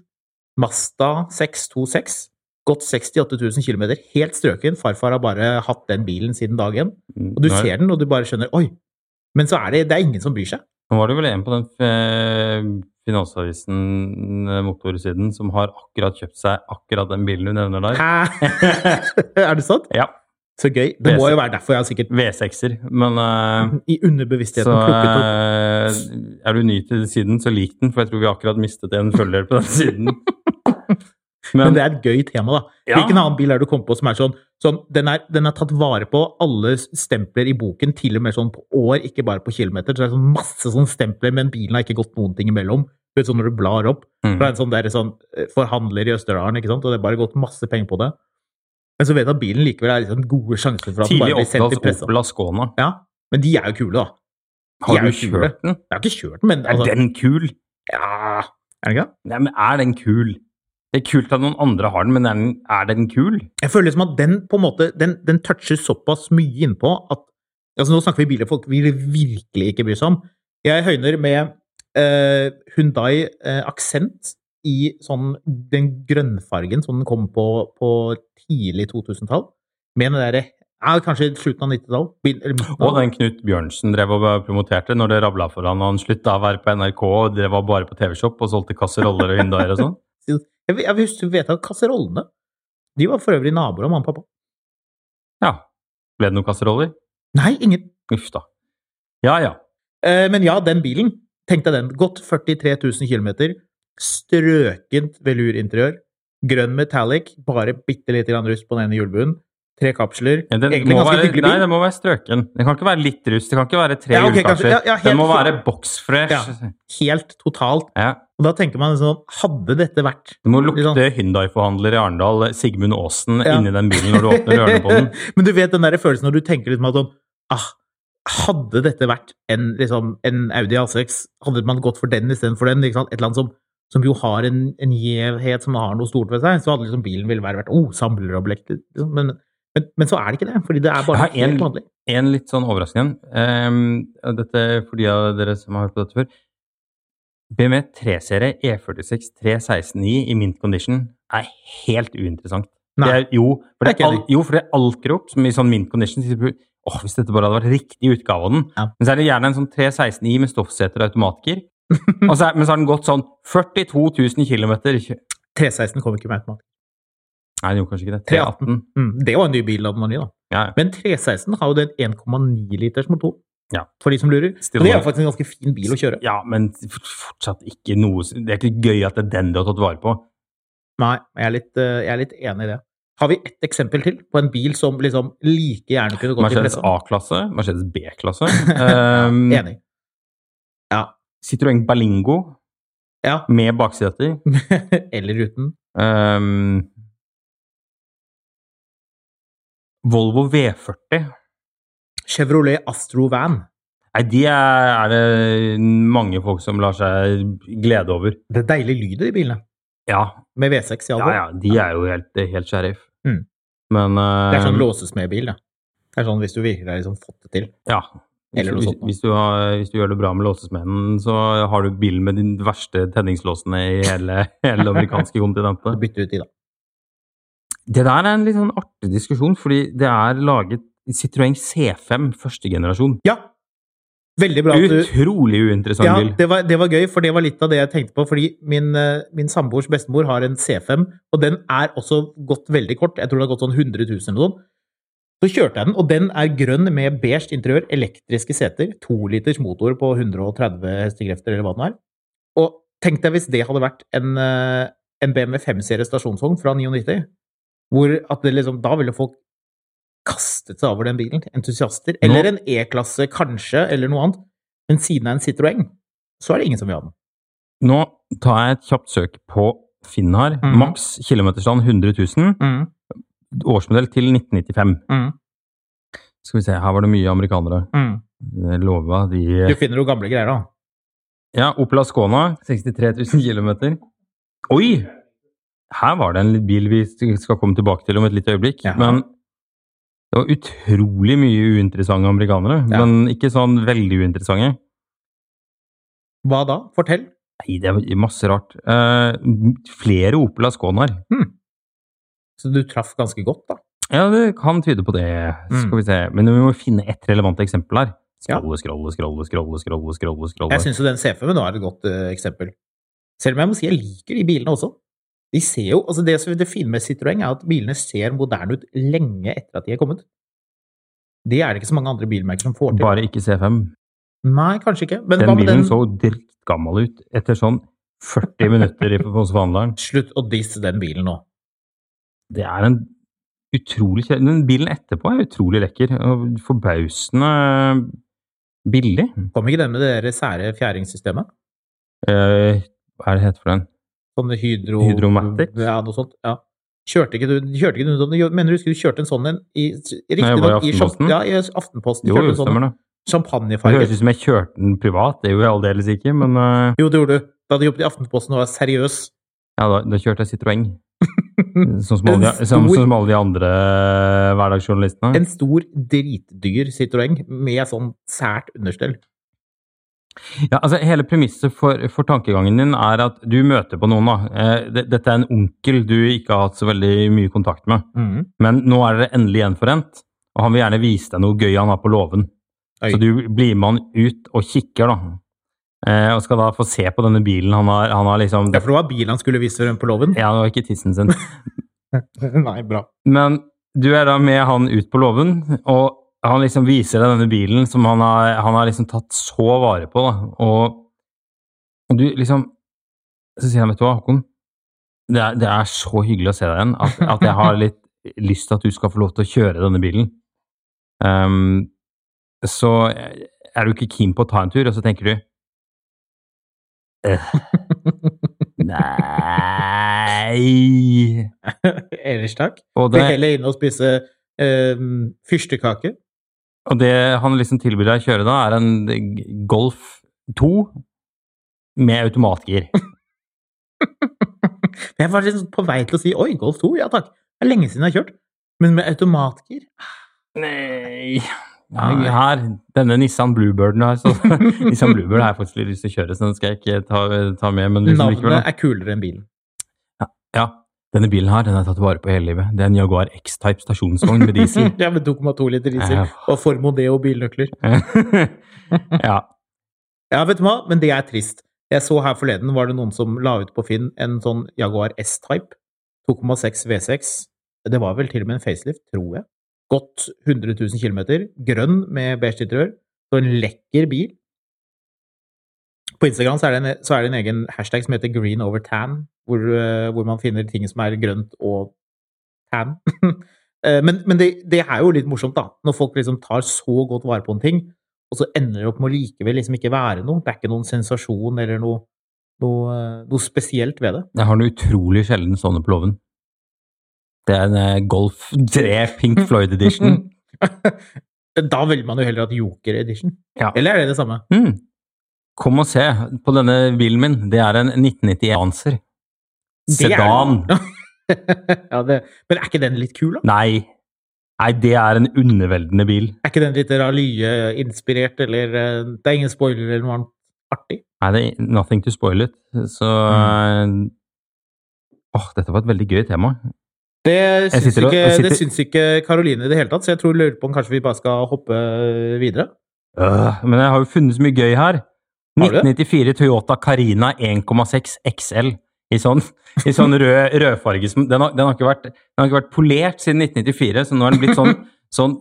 Masta 626. Gått 68 000 km, helt strøken. Farfar har bare hatt den bilen siden dagen. Og du Nå er- ser den, og du bare skjønner Oi! Men så er det, det er ingen som bryr seg. Nå var det vel en på den eh, Finansavisen eh, motorsiden som har akkurat kjøpt seg akkurat den bilen du nevner der. Er det sant? Ja. Så gøy. Det må jo være derfor jeg har sikkert V6-er. Men uh, i underbevisstheten så plukket opp eh, er du ny til siden, så lik den, for jeg tror vi akkurat mistet en følger på den siden. Men det er et gøy tema, da. Ja. Hvilken annen bil er det du kom på som er sånn, sånn den, er, den er tatt vare på, alle stempler i boken, til og med sånn på år, ikke bare på kilometer. Så det er sånn masse sånn stempler, men bilen har ikke gått noen ting imellom. Du vet sånn når du blar opp. Mm. Det er en sånn, der, sånn eh, forhandler i Østerdalen, ikke sant, og det er bare gått masse penger på det. Men så vet du at bilen likevel er liksom gode sjanser for at den Tidlig bare blir sendt i pressa. Opel Ascona. Ja, men de er jo kule, da. De Har er du kjørt den? Jeg har ikke kjørt den, men Er altså, den kul? Ja, er den ikke? det? Nei, men er den kul? Det er kult at noen andre har den, men er den, er den kul? Jeg føler liksom at den på en måte, den, den toucher såpass mye innpå at altså Nå snakker vi biler folk vil virkelig ikke bry seg om. Jeg høyner med eh, Hyundai eh, Aksent i sånn den grønnfargen som den kom på på tidlig 2000-tall. Med den derre ja, Kanskje slutten av 90-tall. bil- eller midten Og den Knut Bjørnsen drev og promoterte når det rabla for han, og han slutta å være på NRK og drev og bare på TV-shop og solgte kasseroller og Hyundaier og sånn. Jeg, jeg husker, huske vet at kasserollene De var for øvrig naboer av mamma og pappa. Ja. Ble det noen kasseroller? Nei, ingen. Uff da. Ja ja. Eh, men ja, den bilen. Tenk deg den. Gått 43 000 km. Strøkent velurinteriør. Grønn metallic. Bare bitte lite grann rust på den ene hjulbunnen. Tre kapsler. Ja, Den Egentlig ganske være, bil. nei, den må være strøken. Den kan ikke være litt rust. Det kan ikke være tre Ja, okay, hjulkapsler. ja, ja, den må være boksfresh. Ja. Helt totalt. Og da tenker man sånn Hadde dette vært Det må lukte sånn- Hyundai-forhandler i Arendal, Sigmund Aasen, Ja. inni den bilen når du åpner ørene på den. Men du vet den der følelsen når du tenker liksom at sånn ah, Hadde dette vært en, liksom, en Audi A6, hadde man gått for den istedenfor den? Ikke sant? Et eller annet som, som jo har en, en gjevhet som har noe stort ved seg, så hadde liksom bilen ville vært oh, samlerobjekt. Liksom. Men, men, men så er det ikke det, fordi det er bare en- helt vanlig. En litt sånn overraskende en. Um, dette for de av dere som har hørt på dette før. BMW 3-serie E46 316i i mint condition er helt uinteressant. Er, jo, for det er alt ikke jo, for det er Alkrop som i sånn mint condition Åh, hvis dette bare hadde vært riktig utgave av den. Ja. Men så er det gjerne en sånn 316i med stoffseter og automatgir. men så har den gått sånn 42 000 km. 316 kom ikke med automat. Nei, den gjorde kanskje ikke det. 318. 318. Mm, det var en ny bil da den var ny, da. Ja. Men 316 har jo den 1,9 liters motor. Ja. For de som lurer. Still det er faktisk en ganske fin bil å kjøre. ja, men fortsatt ikke noe Det er ikke gøy at det er den du har tatt vare på. Nei, jeg er litt, eh, jeg er litt enig i det. Har vi ett eksempel til på en bil som liksom like gjerne kunne gått i Mercedes? A-klasse, Mercedes B-klasse. Um, Enig. Ja. Citroën Berlingo. Ja. med bakseter. Eller uten. Um, Volvo V40. Chevrolet Astro Van. Nei, de er, er det mange folk som lar seg glede over. Det er deilig lyd i bilene. Ja, Med V6 i ja, alle ja de er jo helt, helt sheriff. Mm. Men Det er sånn ehm, låsesmedbil, det. Det er sånn hvis du virkelig har liksom fått det til. Ja. Hvis, sånt hvis, du har, hvis du gjør det bra med låsesmeden, så har du bilen med de verste tenningslåsene i hele, hele det amerikanske kontinentet. Bytte ut de, da. Det der er en litt sånn artig diskusjon, fordi det er laget Citroën C5 første generasjon. Ja! Veldig bra Utrolig uinteressant Ja, bil. det var, det var gøy, for det var litt av det jeg tenkte på. Fordi min, eh, min samboers bestemor har en C5, og den er også gått veldig kort. Jeg tror det har gått sånn 100 000 eller noe. Så kjørte jeg den, og den er grønn med beige interiør, elektriske seter, to liters motor på 130 hestekrefter, eller hva den er. Og tenk deg hvis det hadde vært en, eh, en BMW 5-serie stasjonsvogn fra 99, hvor at det liksom, da ville folk kastet seg over den bilen. Entusiaster. Eller en E-klasse, kanskje, eller noe annet. Men siden det er en Citroën, så er det ingen som vil ha den. Nå tar jeg et kjapt søk på Finn her. Mm. Maks kilometerstand 100 000. Årsmodell til 1995. Mm. Skal vi se, her var det mye amerikanere. Mm. Jeg lova de Du finner jo gamle greier, da. Ja, Opel Ascona, 63 000 km. Oi! Her var det en bil vi skal komme tilbake til om et lite øyeblikk. Ja. Men det var utrolig mye uinteressante amerikanere. Ja. Men ikke sånn veldig uinteressante. Hva da? Fortell. Nei, det er masse rart. Uh, flere Opel Asconaer. Så du traff ganske godt, da. Ja, det kan tyde på det. Mm. Skal vi se. Men vi må finne ett relevant eksempel her. Ja. Scrolle, scrolle, scrolle, scrolle, scrolle, scrolle. scrolle. Jeg syns jo den C5-en nå er et godt uh, eksempel. Selv om jeg må si jeg liker de bilene også. De ser jo, altså Det som det fine med Citroën, er at bilene ser moderne ut lenge etter at de er kommet. Det er det ikke så mange andre bilmerker som får til. Bare ikke C5. Nei, kanskje ikke. Men Den bilen den så drittgammel ut etter sånn 40 minutter i- hos forhandleren. Slutt å disse den bilen nå. Det er en utrolig kjedelig Den bilen etterpå er utrolig lekker. og Forbausende billig. Kom ikke den med det sære fjæringssystemet? Eh, hva er det heter for den? Sånn hydro... Hydromatic? Ja, noe sånt. ja. Kjørte ikke du kjørte ikke du? Mener du husker du kjørte en sånn en i Riktignok i, Aftenposten. ja, i Aftenposten. Jo, jo, en sånn stemmer det. Det høres ut som jeg kjørte den privat, det gjorde jeg aldeles ikke, men uh... Jo, det gjorde du. Da du jobbet i Aftenposten og var seriøs. ja, da, da kjørte jeg Citroën. Sånn som alle, stor- som alle de andre hverdagsjournalistene. En stor, dritdyr Citroën med sånn sært understell. Ja, altså Hele premisset for, for tankegangen din er at du møter på noen. da. Eh, dette er en onkel du ikke har hatt så veldig mye kontakt med. Mm. Men nå er dere endelig gjenforent, og han vil gjerne vise deg noe gøy han har på låven. Så du blir med han ut og kikker, da. Eh, og skal da få se på denne bilen. Han har, han har liksom Ja, for det var bilen han skulle vise frem på låven? Ja, det var ikke tissen sin. Nei, bra. Men du er da med han ut på låven, og han liksom viser deg denne bilen som han har, han har liksom tatt så vare på. da. Og, og du liksom Så sier han, vet du hva, Håkon, det er, det er så hyggelig å se deg igjen at, at jeg har litt lyst til at du skal få lov til å kjøre denne bilen. Um, så er du ikke keen på å ta en tur, og så tenker du øh, Nei Ellers takk. Du er heller inn og spise eh, fyrstekake. Og det han liksom tilbyr deg å kjøre da, er en Golf 2 med automatgir. Jeg var liksom på vei til å si oi, Golf 2, ja takk. Det er lenge siden jeg har kjørt. Men med automatgir Nei ja, Her, denne Nissan Bluebirden her, så Nissan Bluebird har jeg faktisk litt lyst til å kjøre, så den skal jeg ikke ta, ta med. Men liksom Navnet er kulere enn bilen. Ja, denne bilen her, den er tatt vare på hele livet. Det er en Jaguar X-Type stasjonsvogn med diesel. ja, med 2,2 liter diesel og Formodeo bilnøkler. ja. Ja, vet du hva, men det er trist. Jeg så her forleden, var det noen som la ut på Finn en sånn Jaguar S-Type. 2,6 V6. Det var vel til og med en facelift, tror jeg. Gått 100 000 km. Grønn med beige interiør. Så en lekker bil. På Instagram så er, det en, så er det en egen hashtag som heter green over tan, hvor, eh, hvor man finner ting som er grønt og tan. Eh, men men det, det er jo litt morsomt, da. Når folk liksom tar så godt vare på en ting, og så ender det opp med å likevel liksom ikke være noe. Det er ikke noen sensasjon eller noe noe, noe spesielt ved det. Jeg har noe utrolig sjelden sånne på låven. Det er en eh, Golf 3 Pink Floyd Edition. da velger man jo heller at Joker Edition. Ja. Eller er det det samme? Mm. Kom og se på denne bilen min. Det er en 1991 Lancer. Det er- Sedan. ja, det, men er ikke den litt kul, da? Nei. Nei, det er en underveldende bil. Er ikke den litt Ralye-inspirert, eller eh, Det er ingen spoiler eller noe annet artig? Nei, det er nothing to spoil it. Så Mm. Åh, dette var et veldig gøy tema. Det syns, og- ikke, jeg sitter- det syns ikke Karoline i det hele tatt, så jeg tror lurer på om kanskje vi bare skal hoppe videre. Øh, men jeg har jo funnet så mye gøy her. Har du det? 1994 Toyota Carina 1,6 XL i sånn, i sånn rød rødfarge. Den den, har ikke vært, den har ikke vært polert siden 1994, så nå er den blitt sånn, sånn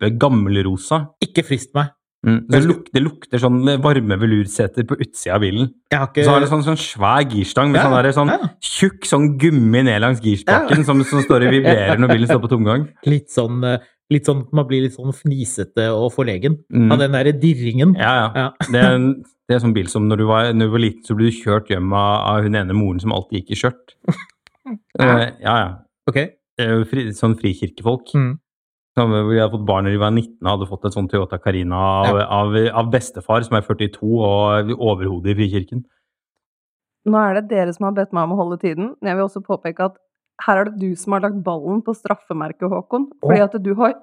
kjempegammelrosa. Ikke frist meg. Mm. Det, luk, det lukter sånn varme velurseter på utsida av bilen. Ikke så har det sånn, sånn svær girstang med Ja, sånn, der, sånn ja. tjukk sånn gummi ned langs girspaken Ja. som, som står og vibrerer når bilen står på tomgang. litt sånn eh, Litt sånn man blir litt sånn fnisete og forlegen Mm. av den derre dirringen. Ja, ja. Ja. Det, er en, det er sånn bil som når du var, når du var liten, så ble du kjørt hjem av, av hun ene moren som alltid gikk i skjørt. Eh, ja, ja. Ok? Det er jo fri, sånn frikirkefolk. Mm. Som vi hadde fått barn når de var 19 og hadde fått en sånn Toyota Carina av, av, av bestefar, som er 42, og overhodet i frikirken. Nå er det dere som har bedt meg om å holde tiden, men jeg vil også påpeke at her er det du som har lagt ballen på straffemerket, Håkon. Fordi at du har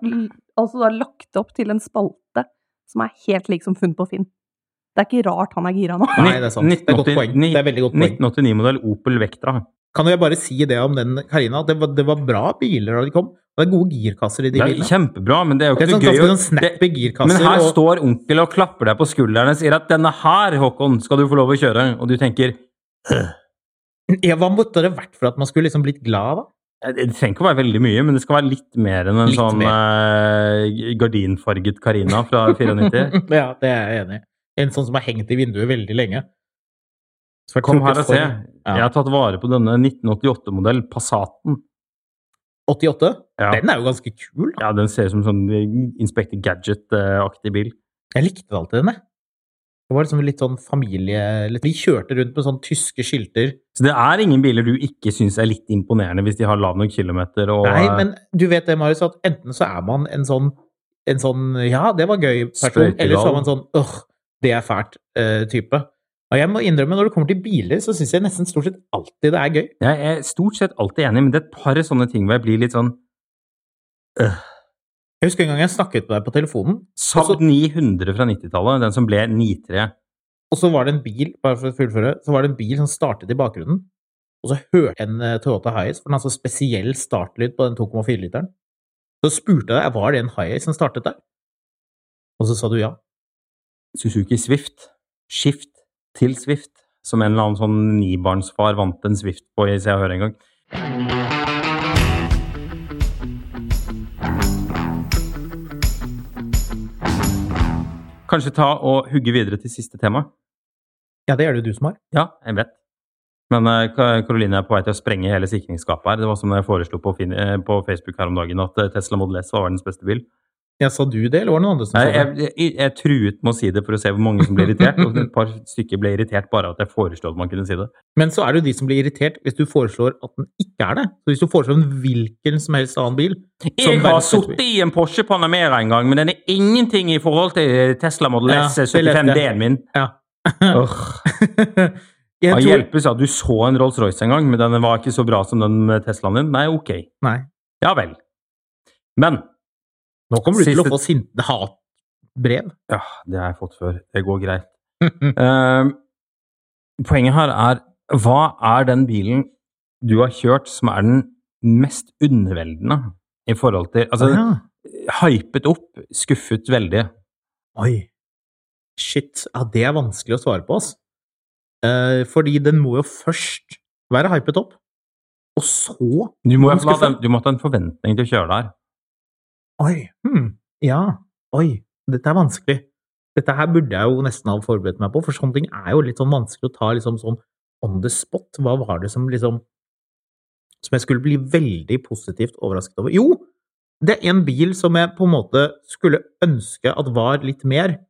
altså da lagt opp til en spalte som er helt lik som funn på Finn. Det er ikke rart han er gira nå. Nei, det er sant. Det er godt poeng. Det er veldig godt poeng. 1989-modell Opel Vectra. Kan jeg bare si det om den Karina, det var, det var bra biler da de kom. Det er gode girkasser i de bilene. kjempebra, men det er jo Det er ikke sånn gøy sånn snappy det- girkasser. Men her og, står onkel og klapper deg på skulderen og sier at 'denne her, Håkon, skal du få lov å kjøre', og du tenker ja, hva måtte det vært for at man skulle liksom blitt glad, da? Eh, Det trenger ikke å være veldig mye, men det skal være litt mer enn en Litt sånn eh, gardinfarget Carina fra 94. ja, det er jeg enig i. En sånn som har hengt i vinduet veldig lenge. Kom her og se. Ja. Jeg har tatt vare på denne 1988-modell Passaten. 88? Ja. Den er jo ganske kul. da. ja, den ser ut som sånn Inspector Gadget-aktig bil. Jeg likte alltid den, jeg. Det var liksom litt sånn familie... Vi kjørte rundt med sånne tyske skilter. Så det er ingen biler du ikke syns er litt imponerende hvis de har lav nok kilometer og Nei, men du vet det, Marius, at enten så er man en sånn, en sånn ja, det var gøy person, eller så er man sånn åh, det er fælt eh. Og jeg må innrømme, når det kommer til biler, så syns jeg nesten stort sett alltid det er gøy. Jeg er stort sett alltid enig, men det er et par sånne ting hvor jeg blir litt sånn Jeg husker en gang jeg snakket med deg på telefonen, Saab Altså- 900 fra 90-tallet, den som ble 93. og så var det en bil, bare for å fullføre, så var det en bil som startet i bakgrunnen, og så hørte jeg en eh, Toyota Hiace, for den har så spesiell startlyd på den 2,4-literen. Så spurte jeg deg, var det en Hiace som startet der? Og så sa du ja. Suzuki Swift. Skift til Swift. Som en eller annen sånn nibarnsfar vant en Swift på i Se og Hør en gang. Kanskje ta og hugge videre til siste tema? Ja, det gjør det du som har. Ja, jeg vet. Men Karoline Caroline er på vei til å sprenge hele sikringsskapet her. Det var som jeg foreslo på, eh, på Facebook her om dagen, at eh, Tesla Model S var verdens beste bil. Ja, sa du det, eller var det noen andre som Nei, sa det? jeg, jeg, jeg truet med å si det for å se hvor mange som ble irritert, og et par stykker ble irritert bare at jeg foreslo at man kunne si det. Men så er det jo de som blir irritert hvis du foreslår at den ikke er det. Så hvis du foreslår en hvilken som helst annen bil Jeg har sittet i en Porsche Panamera en gang, men den er ingenting i forhold til Tesla Model S det 75D-en min. Ja. Åh. jeg tror... hjelpes at du så en Rolls-Royce en gang, men den var ikke så bra som den Teslaen din. Nei, ok. Nei. Ja vel. Men Nå kommer du til å få sinte hatbrev. Ja, det har jeg fått før. Det går greit. uh, poenget her er hva er den bilen du har kjørt som er den mest underveldende i forhold til Altså, ja. hypet opp, skuffet veldig. Oi. Shit. Ja, det er vanskelig å svare på, ass. Eh, fordi den må jo først være hypet opp, og så du må ha en forventning til å kjøre der. Oi. Hm. Ja. Oi. Dette er vanskelig. Dette her burde jeg jo nesten ha forberedt meg på, for sånne ting er jo litt sånn vanskelig å ta liksom sånn on the spot. Hva var det som liksom Som jeg skulle bli veldig positivt overrasket over? Jo! Det er en bil som jeg på en måte skulle ønske at var litt mer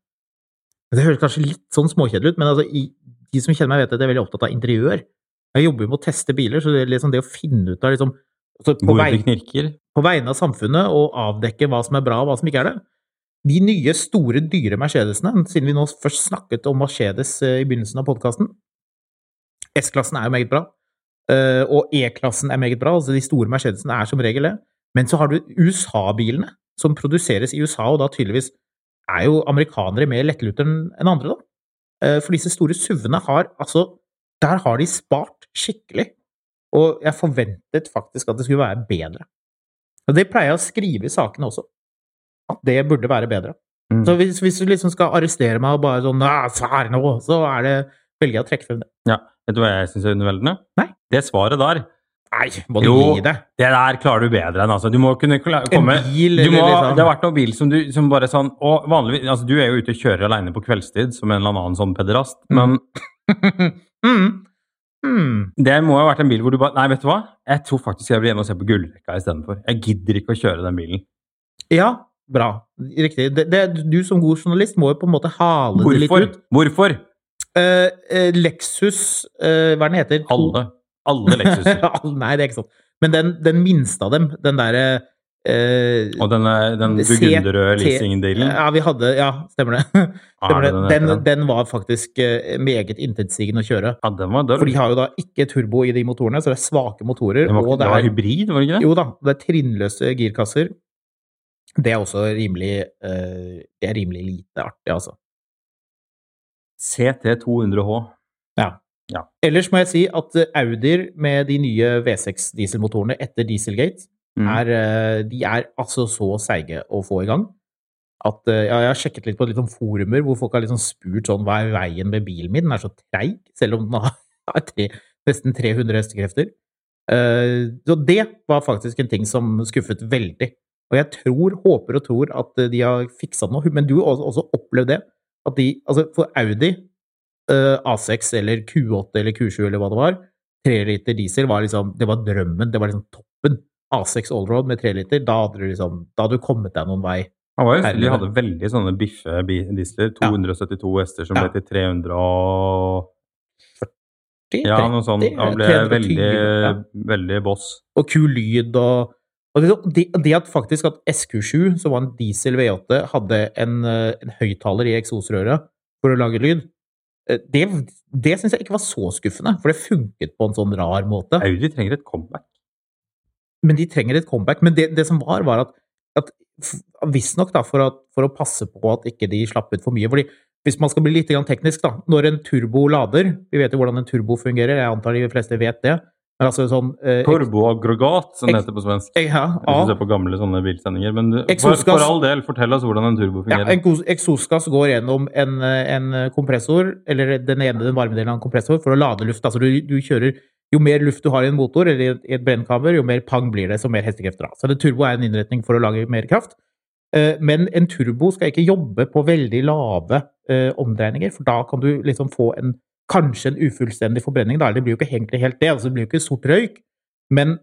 Det høres kanskje litt sånn småkjedelig ut, men altså De som kjenner meg, vet at jeg er veldig opptatt av interiør. Jeg jobber jo med å teste biler, så det, liksom det å finne ut av liksom, altså på, vei, på vegne av samfunnet og avdekke hva som er bra og hva som ikke er det. De nye, store, dyre Mercedesene, siden vi nå først snakket om Mercedes eh, i begynnelsen av podkasten S-klassen er jo meget bra, eh, og E-klassen er meget bra. altså De store Mercedesene er som regel det. Men så har du USA-bilene, som produseres i USA, og da tydeligvis er jo amerikanere mer lettlute enn enn andre, da. Eh, For disse store SUV-ene har altså Der har de spart skikkelig. Og jeg forventet faktisk at det skulle være bedre. Og det pleier jeg å skrive i sakene også. At det burde være bedre. Mm. Så hvis, hvis du liksom skal arrestere meg og bare sånn «Ah, nå! Så er det velger jeg å trekke frem det. Ja. Vet du hva jeg syns er underveldende? Nei. Det svaret der. Nei, må du Jo. gi det? Det der klarer du bedre enn, altså. Du må kunne komme... komme bil, du må, liksom- Det har vært noen bil som du som bare sånn Og vanligvis Altså, du er jo ute og kjører alene på kveldstid som en eller annen sånn pederast, men mm. Mm. Det må ha vært en bil hvor du bare Nei, vet du hva? Jeg tror faktisk jeg blir hjemme og ser på gullrekka istedenfor. Jeg gidder ikke å kjøre den bilen. Ja, bra. Riktig. Det, det, du som god journalist må jo på en måte hale det litt ut. Hvorfor? Uh, uh, Lexus uh, Hva er den heter? Alle. Alle Lexuser. Nei, det er ikke sånn. Men den, den minste av dem, den derre eh, Og denne, den burgunderrøde leasingdealen. Ja, vi hadde Ja, stemmer det. Er Stemmer det det. den Den, var faktisk eh, meget intetsigende å kjøre. Ja, den var døll. For de har jo da ikke turbo i de motorene, så det er svake motorer. Den var, og det var hybrid, var det ikke det? jo da, det er trinnløse girkasser. Det er også rimelig eh, Det er rimelig lite artig, altså. CT200H. Ja. Ja. Ellers må jeg si at Audier med de nye V6 dieselmotorene etter Dieselgate Mm. er, eh, de er altså så seige å få i gang. At, eh, ja, jeg har sjekket litt på litt sånn forumer hvor folk har liksom spurt sånn hva er veien med bilen min? Den er så treig, selv om den har tre, nesten 300 hestekrefter. Eh, så det var faktisk en ting som skuffet veldig. Og jeg tror, håper og tror at de har fiksa nå. Men du har også, opplevd det. At de, altså for Audi, eh, A6 eller Q8 eller Q7 eller hva det var, 3 liter diesel var liksom, det var drømmen, det var liksom toppen. A6 Allroad med 3 liter, da hadde du liksom, da hadde du kommet deg noen vei. Han var de hadde veldig sånne biffe bi- diesler. 272 hester som Ja. ble til 300 og Ja, noe sånt. Han ble 320, veldig, ja. veldig boss. og kul lyd og og det, det, det at faktisk at SQ7, som var en diesel V8, hadde en, eh, en høyttaler i eksosrøret for å lage lyd, eh, det, det syns jeg ikke var så skuffende, for det funket på en sånn rar måte. Audi trenger et comeback. Men de trenger et comeback. Men det, det som var, var at, at visstnok for, at, for å passe på at ikke de slapp ut for mye fordi hvis man skal bli litt teknisk, da Når en turbo lader Vi vet jo hvordan en turbo fungerer, jeg antar de fleste vet det. Men altså sånn eh, Turboaggregat, som det heter på svensk. ja, Hvis du ser på gamle sånne bilsendinger. Men du, for, for all del, fortell oss hvordan en turbo Ja, fungerer. en eksosgass går gjennom en, eh, en kompressor, eller den ene den varme delen av en kompressor, for å lade luft. Altså du, du kjører Jo mer luft du har i en motor eller i et- brennkammer, jo mer pang blir det, så mer hestekrefter. da. Så en turbo er en innretning for å lage mer kraft. Eh, Men en turbo skal ikke jobbe på veldig lave eh, omdreininger, for da kan du liksom få en kanskje en ufullstendig forbrenning. Da. Det blir jo ikke egentlig helt det, altså det blir jo ikke sort røyk, men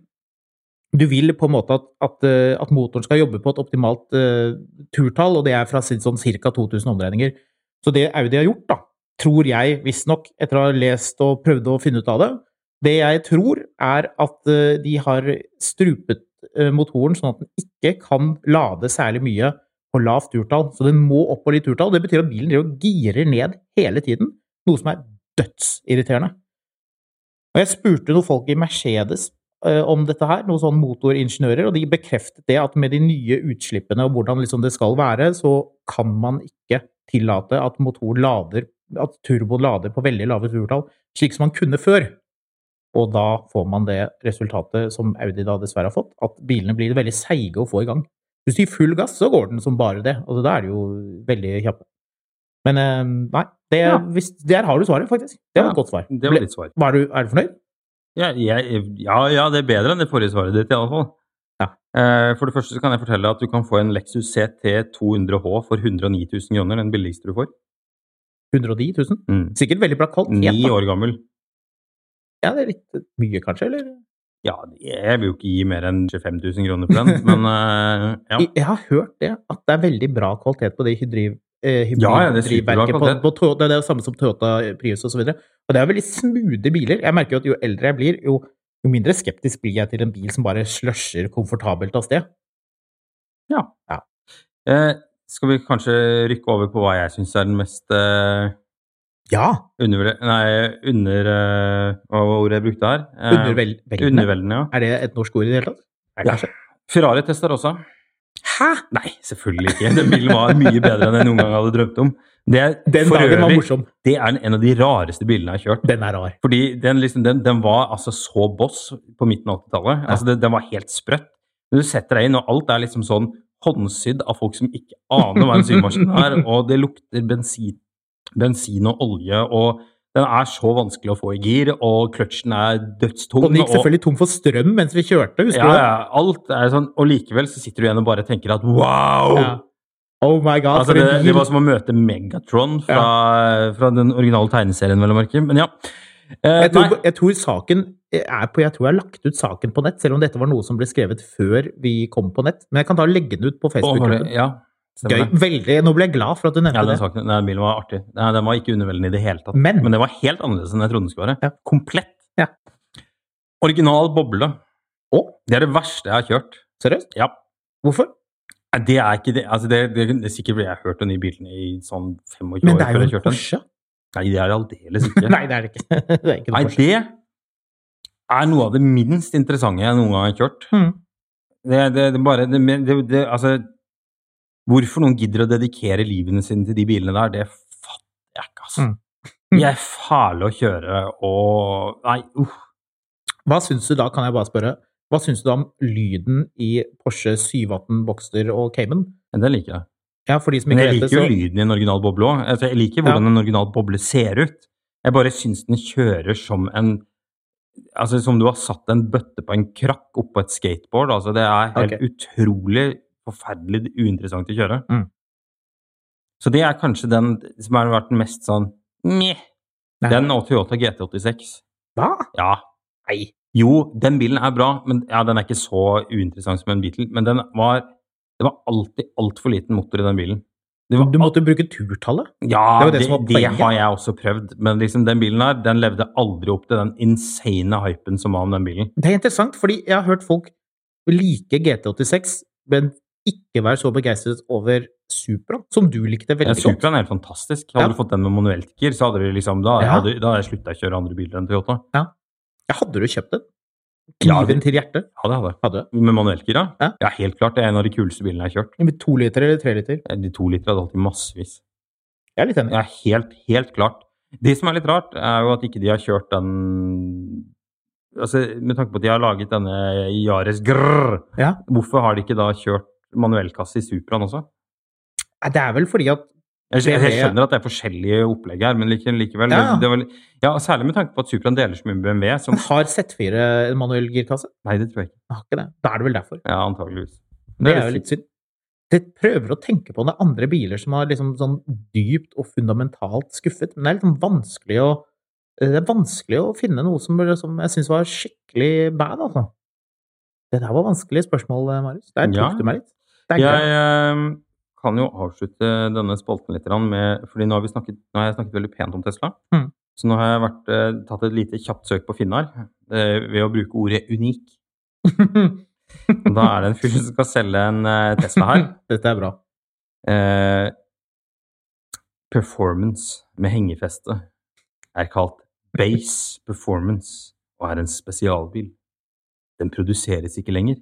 du vil på en måte at, at, eh, at motoren skal jobbe på et optimalt uh, turtall, og det er fra sånn ca. 2000 omdreininger. Så det Audi har gjort, da, tror jeg visstnok, etter å ha lest og prøvd å finne ut av det Det jeg tror, er at eh, de har strupet eh, motoren sånn at den ikke kan lade særlig mye på lavt turtall. Så den må opp på litt turtall. Det betyr at bilen driver og girer ned hele tiden, noe som er dødsirriterende. Og jeg spurte noen folk i Mercedes eh, om dette her, noen sånne motoringeniører, og de bekreftet det at med de nye utslippene og hvordan liksom det skal være, så kan man ikke tillate at motoren lader, at turboen lader på veldig lave turtall, slik som man kunne før. Og da får man det resultatet som Audi da dessverre har fått, at bilene blir veldig seige å få i gang. Hvis du gir full gass, så går den som bare det. Altså, da er det jo veldig kjappe. Men eh, nei, det, Ja. hvis, der har du svaret, faktisk. Det var Ja, et godt svar. Det var ditt svar. Var du, er du fornøyd? Ja, jeg, ja, ja, det er bedre enn det forrige svaret ditt, i alle fall. Ja. Eh, for det første så kan jeg fortelle at du kan få en Lexus CT 200H for 109 000 kroner, den billigste du får. 110 000? Mm. Sikkert veldig bra kvalitet. Ni år gammel. Ja, det er litt mye, kanskje? Eller? Ja, jeg vil jo ikke gi mer enn 25 000 kroner for den, men uh, ja. Jeg, har hørt det, at det er veldig bra kvalitet på hydriv, eh, Ja, ja, det er superbra hybridverket på, kvalitet. på Toyota. Det er det samme som Toyota Prius osv. Og, og det er veldig smoothe biler. Jeg merker jo at jo eldre jeg blir, jo, jo mindre skeptisk blir jeg til en bil som bare slusher komfortabelt av sted. Eh, skal vi kanskje rykke over på hva jeg syns er den mest eh, Ja! under... Nei, under... Eh, hva var ordet jeg brukte her? Eh, Underveldende. Underveldende, ja. Er det et norsk ord i det hele tatt? Ja. Kanskje. Ferrari også. Hæ?! Nei, selvfølgelig ikke. Den bilen var mye bedre enn jeg noen gang hadde drømt om. Det er, Den dagen var morsom. det er en av de rareste bilene jeg har kjørt. Den er rar. Fordi den, liksom, den, den var altså så boss på midten av 80-tallet. Altså, den var helt sprøtt. Men du setter deg inn, og alt er liksom sånn håndsydd av folk som ikke aner hva en symaskin er, og det lukter bensin, bensin og olje, og den er så vanskelig å få i gir, og kløtsjen er dødstung. Og den gikk selvfølgelig tom for strøm mens vi kjørte, husker ja, du det? ja, alt er sånn, og likevel så sitter du igjen og bare tenker at wow! Ja. Oh my god, Altså det, det var som å møte Megatron fra, fra den originale tegneserien, vel å merke. Men ja. Eh, Jeg tror, jeg tror saken er på Jeg tror jeg har lagt ut saken på nett, selv om dette var noe som ble skrevet før vi kom på nett. Men jeg kan ta legge den ut på Facebook-gruppen. ja, stemmer Gøy. Veldig. Nå ble jeg glad for at du nevnte Ja, den, det. saken, den bilen var artig. Nei, den var ikke underveldende i det hele tatt. Men- Men det var helt annerledes enn jeg trodde den skulle være. Ja. Komplett. Ja. Original boble. Å, Det er det verste jeg har kjørt. seriøst? Ja. Hvorfor? Nei, Det er ikke det. Altså, det, det, det er sikkert fordi jeg har hørt den i bilen i sånn 25 Men år det er jo en. Porsche. Nei, det er det aldeles ikke. Nei, det er det ikke. det er ikke Nei, det er noe av det minst interessante jeg noen gang har kjørt. Mm. Det, det, det bare det, det, det, Altså Hvorfor noen gidder å dedikere livene sine til de bilene der, det fatter jeg ikke, altså. Mm. De er fæle å kjøre og Nei, uff. Hva syns du da, kan jeg bare spørre, hva syns du da om lyden i Porsche 718 Boxster og Cayman? Den liker jeg. Ja, de som Men jeg vet det, liker jo så lyden i en original boble òg. Altså, jeg liker hvordan en original boble ser ut. Jeg bare syns den kjører som en Altså som du har satt en bøtte på en krakk oppå et skateboard. Altså det er helt okay. utrolig forferdelig uinteressant å kjøre. Mm. Så det er kanskje den som har vært den mest sånn meh. Den og Toyota GT86. Hva? Ja. Nei. Jo, den bilen er bra, men ja, den er ikke så uinteressant som en Beatle. Men den var, det var alltid altfor liten motor i den bilen. Var Du måtte bruke turtallet? ja, Det det det, det, har jeg også prøvd. Men liksom den bilen her, den levde aldri opp til den insane hypen som var om den bilen. Det er interessant, fordi jeg har hørt folk like GT86, men ikke være så begeistret over Supra, som du likte Ja, veldig godt. Supraen er helt fantastisk. Hadde Ja. du fått den med manuelt så hadde du liksom, da, Ja. hadde, da hadde jeg slutta å kjøre andre biler enn Toyota. Ja, hadde du kjøpt den? Ja, Kniven til hjertet? Ja, det hadde jeg. Hadde? Med manuellgir, ja? Ja. Ja, helt klart. Det er en av de kuleste bilene jeg har kjørt. Med to liter eller tre liter? De to liter hadde alltid massevis. Jeg er litt enig. Ja, helt, helt klart. Det som er litt rart, er jo at ikke de har kjørt den Altså, Med tanke på at de har laget denne Yaris Grrr, Ja. hvorfor har de ikke da kjørt manuellkasse i Supraen også? Nei, Det er vel fordi at Jeg, jeg, BMW skjønner at det er forskjellige opplegg her, men like, likevel Ja. det, det var, ja, Særlig med tanke på at Supraen deler så mye med BMW. Som, har Z4 en manuell girkasse. nei, det tror jeg ikke. Har ikke det. Da er det vel derfor. Ja, antageligvis. Det er jo litt synd. Det prøver å tenke på om det er andre biler som har liksom sånn dypt og fundamentalt skuffet, men det er litt sånn vanskelig å det er vanskelig å finne noe som, som jeg syns var skikkelig bad, altså. Det der var vanskelige spørsmål, Marius. Der tok Ja. du meg litt. Jeg greit. eh, kan jo avslutte denne spalten litt med fordi nå har, vi snakket, nå har jeg snakket veldig pent om Tesla. Mm. Så nå har jeg vært, eh, tatt et lite kjapt søk på Finnar eh, ved å bruke ordet unik. Da er det en fyr som skal selge en eh, Tesla her. Dette er bra. Eh, performance med hengefeste er kalt Base Performance og er en spesialbil. Den produseres ikke lenger,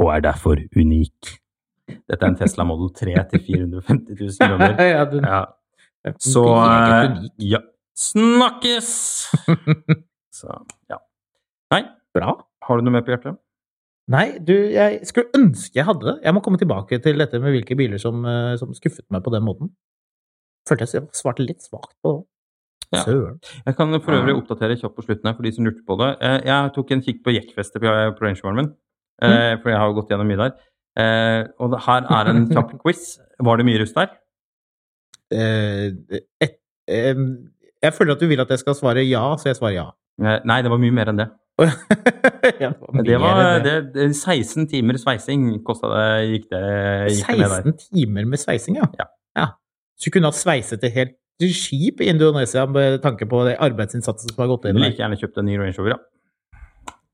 og er derfor unik. Dette er en Tesla Model 3 til 450 000 kroner. ja. Så eh, ja. Snakkes! Så ja. Nei, Bra. har du noe mer på hjertet? Nei, du, jeg skulle ønske jeg hadde det. Jeg må komme tilbake til dette med hvilke biler som, eh, som skuffet meg på den måten. Følte jeg svarte litt svakt på det. Ja. Jeg kan for øvrig oppdatere kjapt på slutten her for de som lurte på det. Eh, Jeg tok en kikk på jekkfestet på på Range min, eh, for jeg har jo gått gjennom mye der. Eh, Og her er en kjapp quiz. Var det mye rust der? Eh, et, jeg føler at du vil at jeg skal svare ja, så jeg svarer ja. Eh, Nei, det var mye mer enn det. ja det var Det var det, det, 16 timer sveising kosta det, gikk det gikk det der. 16 timer med sveising, ja. Ja. ja. Så du kunne ha sveiset det helt skip i Indonesia med tanke på det arbeidsinnsatsen som har gått inn. der. like gjerne kjøpt en ny Range Rover, ja.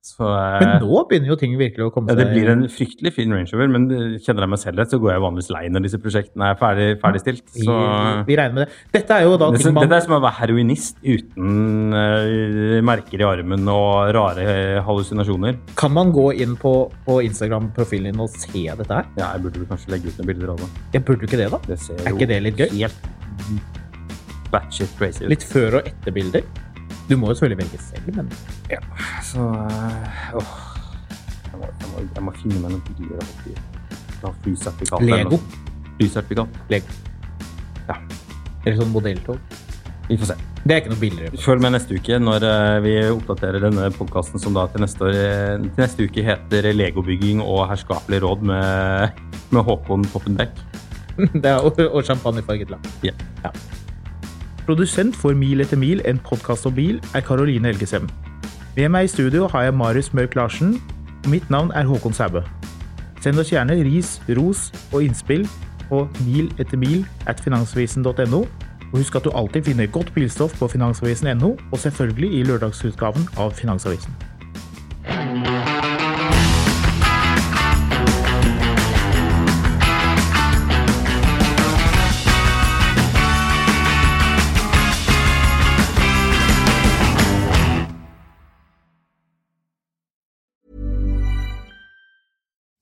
Så, eh, Men nå begynner jo ting virkelig å komme seg ja, det blir en fryktelig fin Range Rover, men eh, kjenner jeg meg selv rett, så går jeg vanligvis lei når disse prosjektene er ferdig, ferdigstilt. vi, Så vi regner med det. Dette er jo da ting man Dette er som å være heroinist uten uh, merker i armen og rare uh, hallusinasjoner. Kan man gå inn på, på Instagram-profilen din og se dette her? Ja, jeg burde kanskje legge ut noen bilder av det. Jeg burde ikke det, da? Det ser Er ikke det litt gøy? helt batshit crazy. Litt før- og etterbilder. Du må jo selvfølgelig velge selv, men Ja, Så eh, åh. Jeg, må, jeg, må, jeg må finne meg noen bilder av dyr. Ta flysertifikat. Lego. Flysertifikat. Lego. Ja. Eller sånn modelltog. Vi får se. Det er ikke noe billigere. Følg med neste uke når eh, vi oppdaterer denne podkasten som da til neste, år, eh, til neste uke heter Legobygging og herskapelig råd med, med Håkon Poppenbekk. Det er, og, og champagnefarget lam. Ja. Produsent for Mil etter mil, en podkast om bil, er Karoline Helgesem. Med meg i studio har jeg Marius Mørk Larsen. og Mitt navn er Håkon Saubø. Send oss gjerne ris, ros og innspill på mil etter mil at finansavisen.no. Og husk at du alltid finner godt bilstoff på finansavisen.no, og selvfølgelig i lørdagsutgaven av Finansavisen.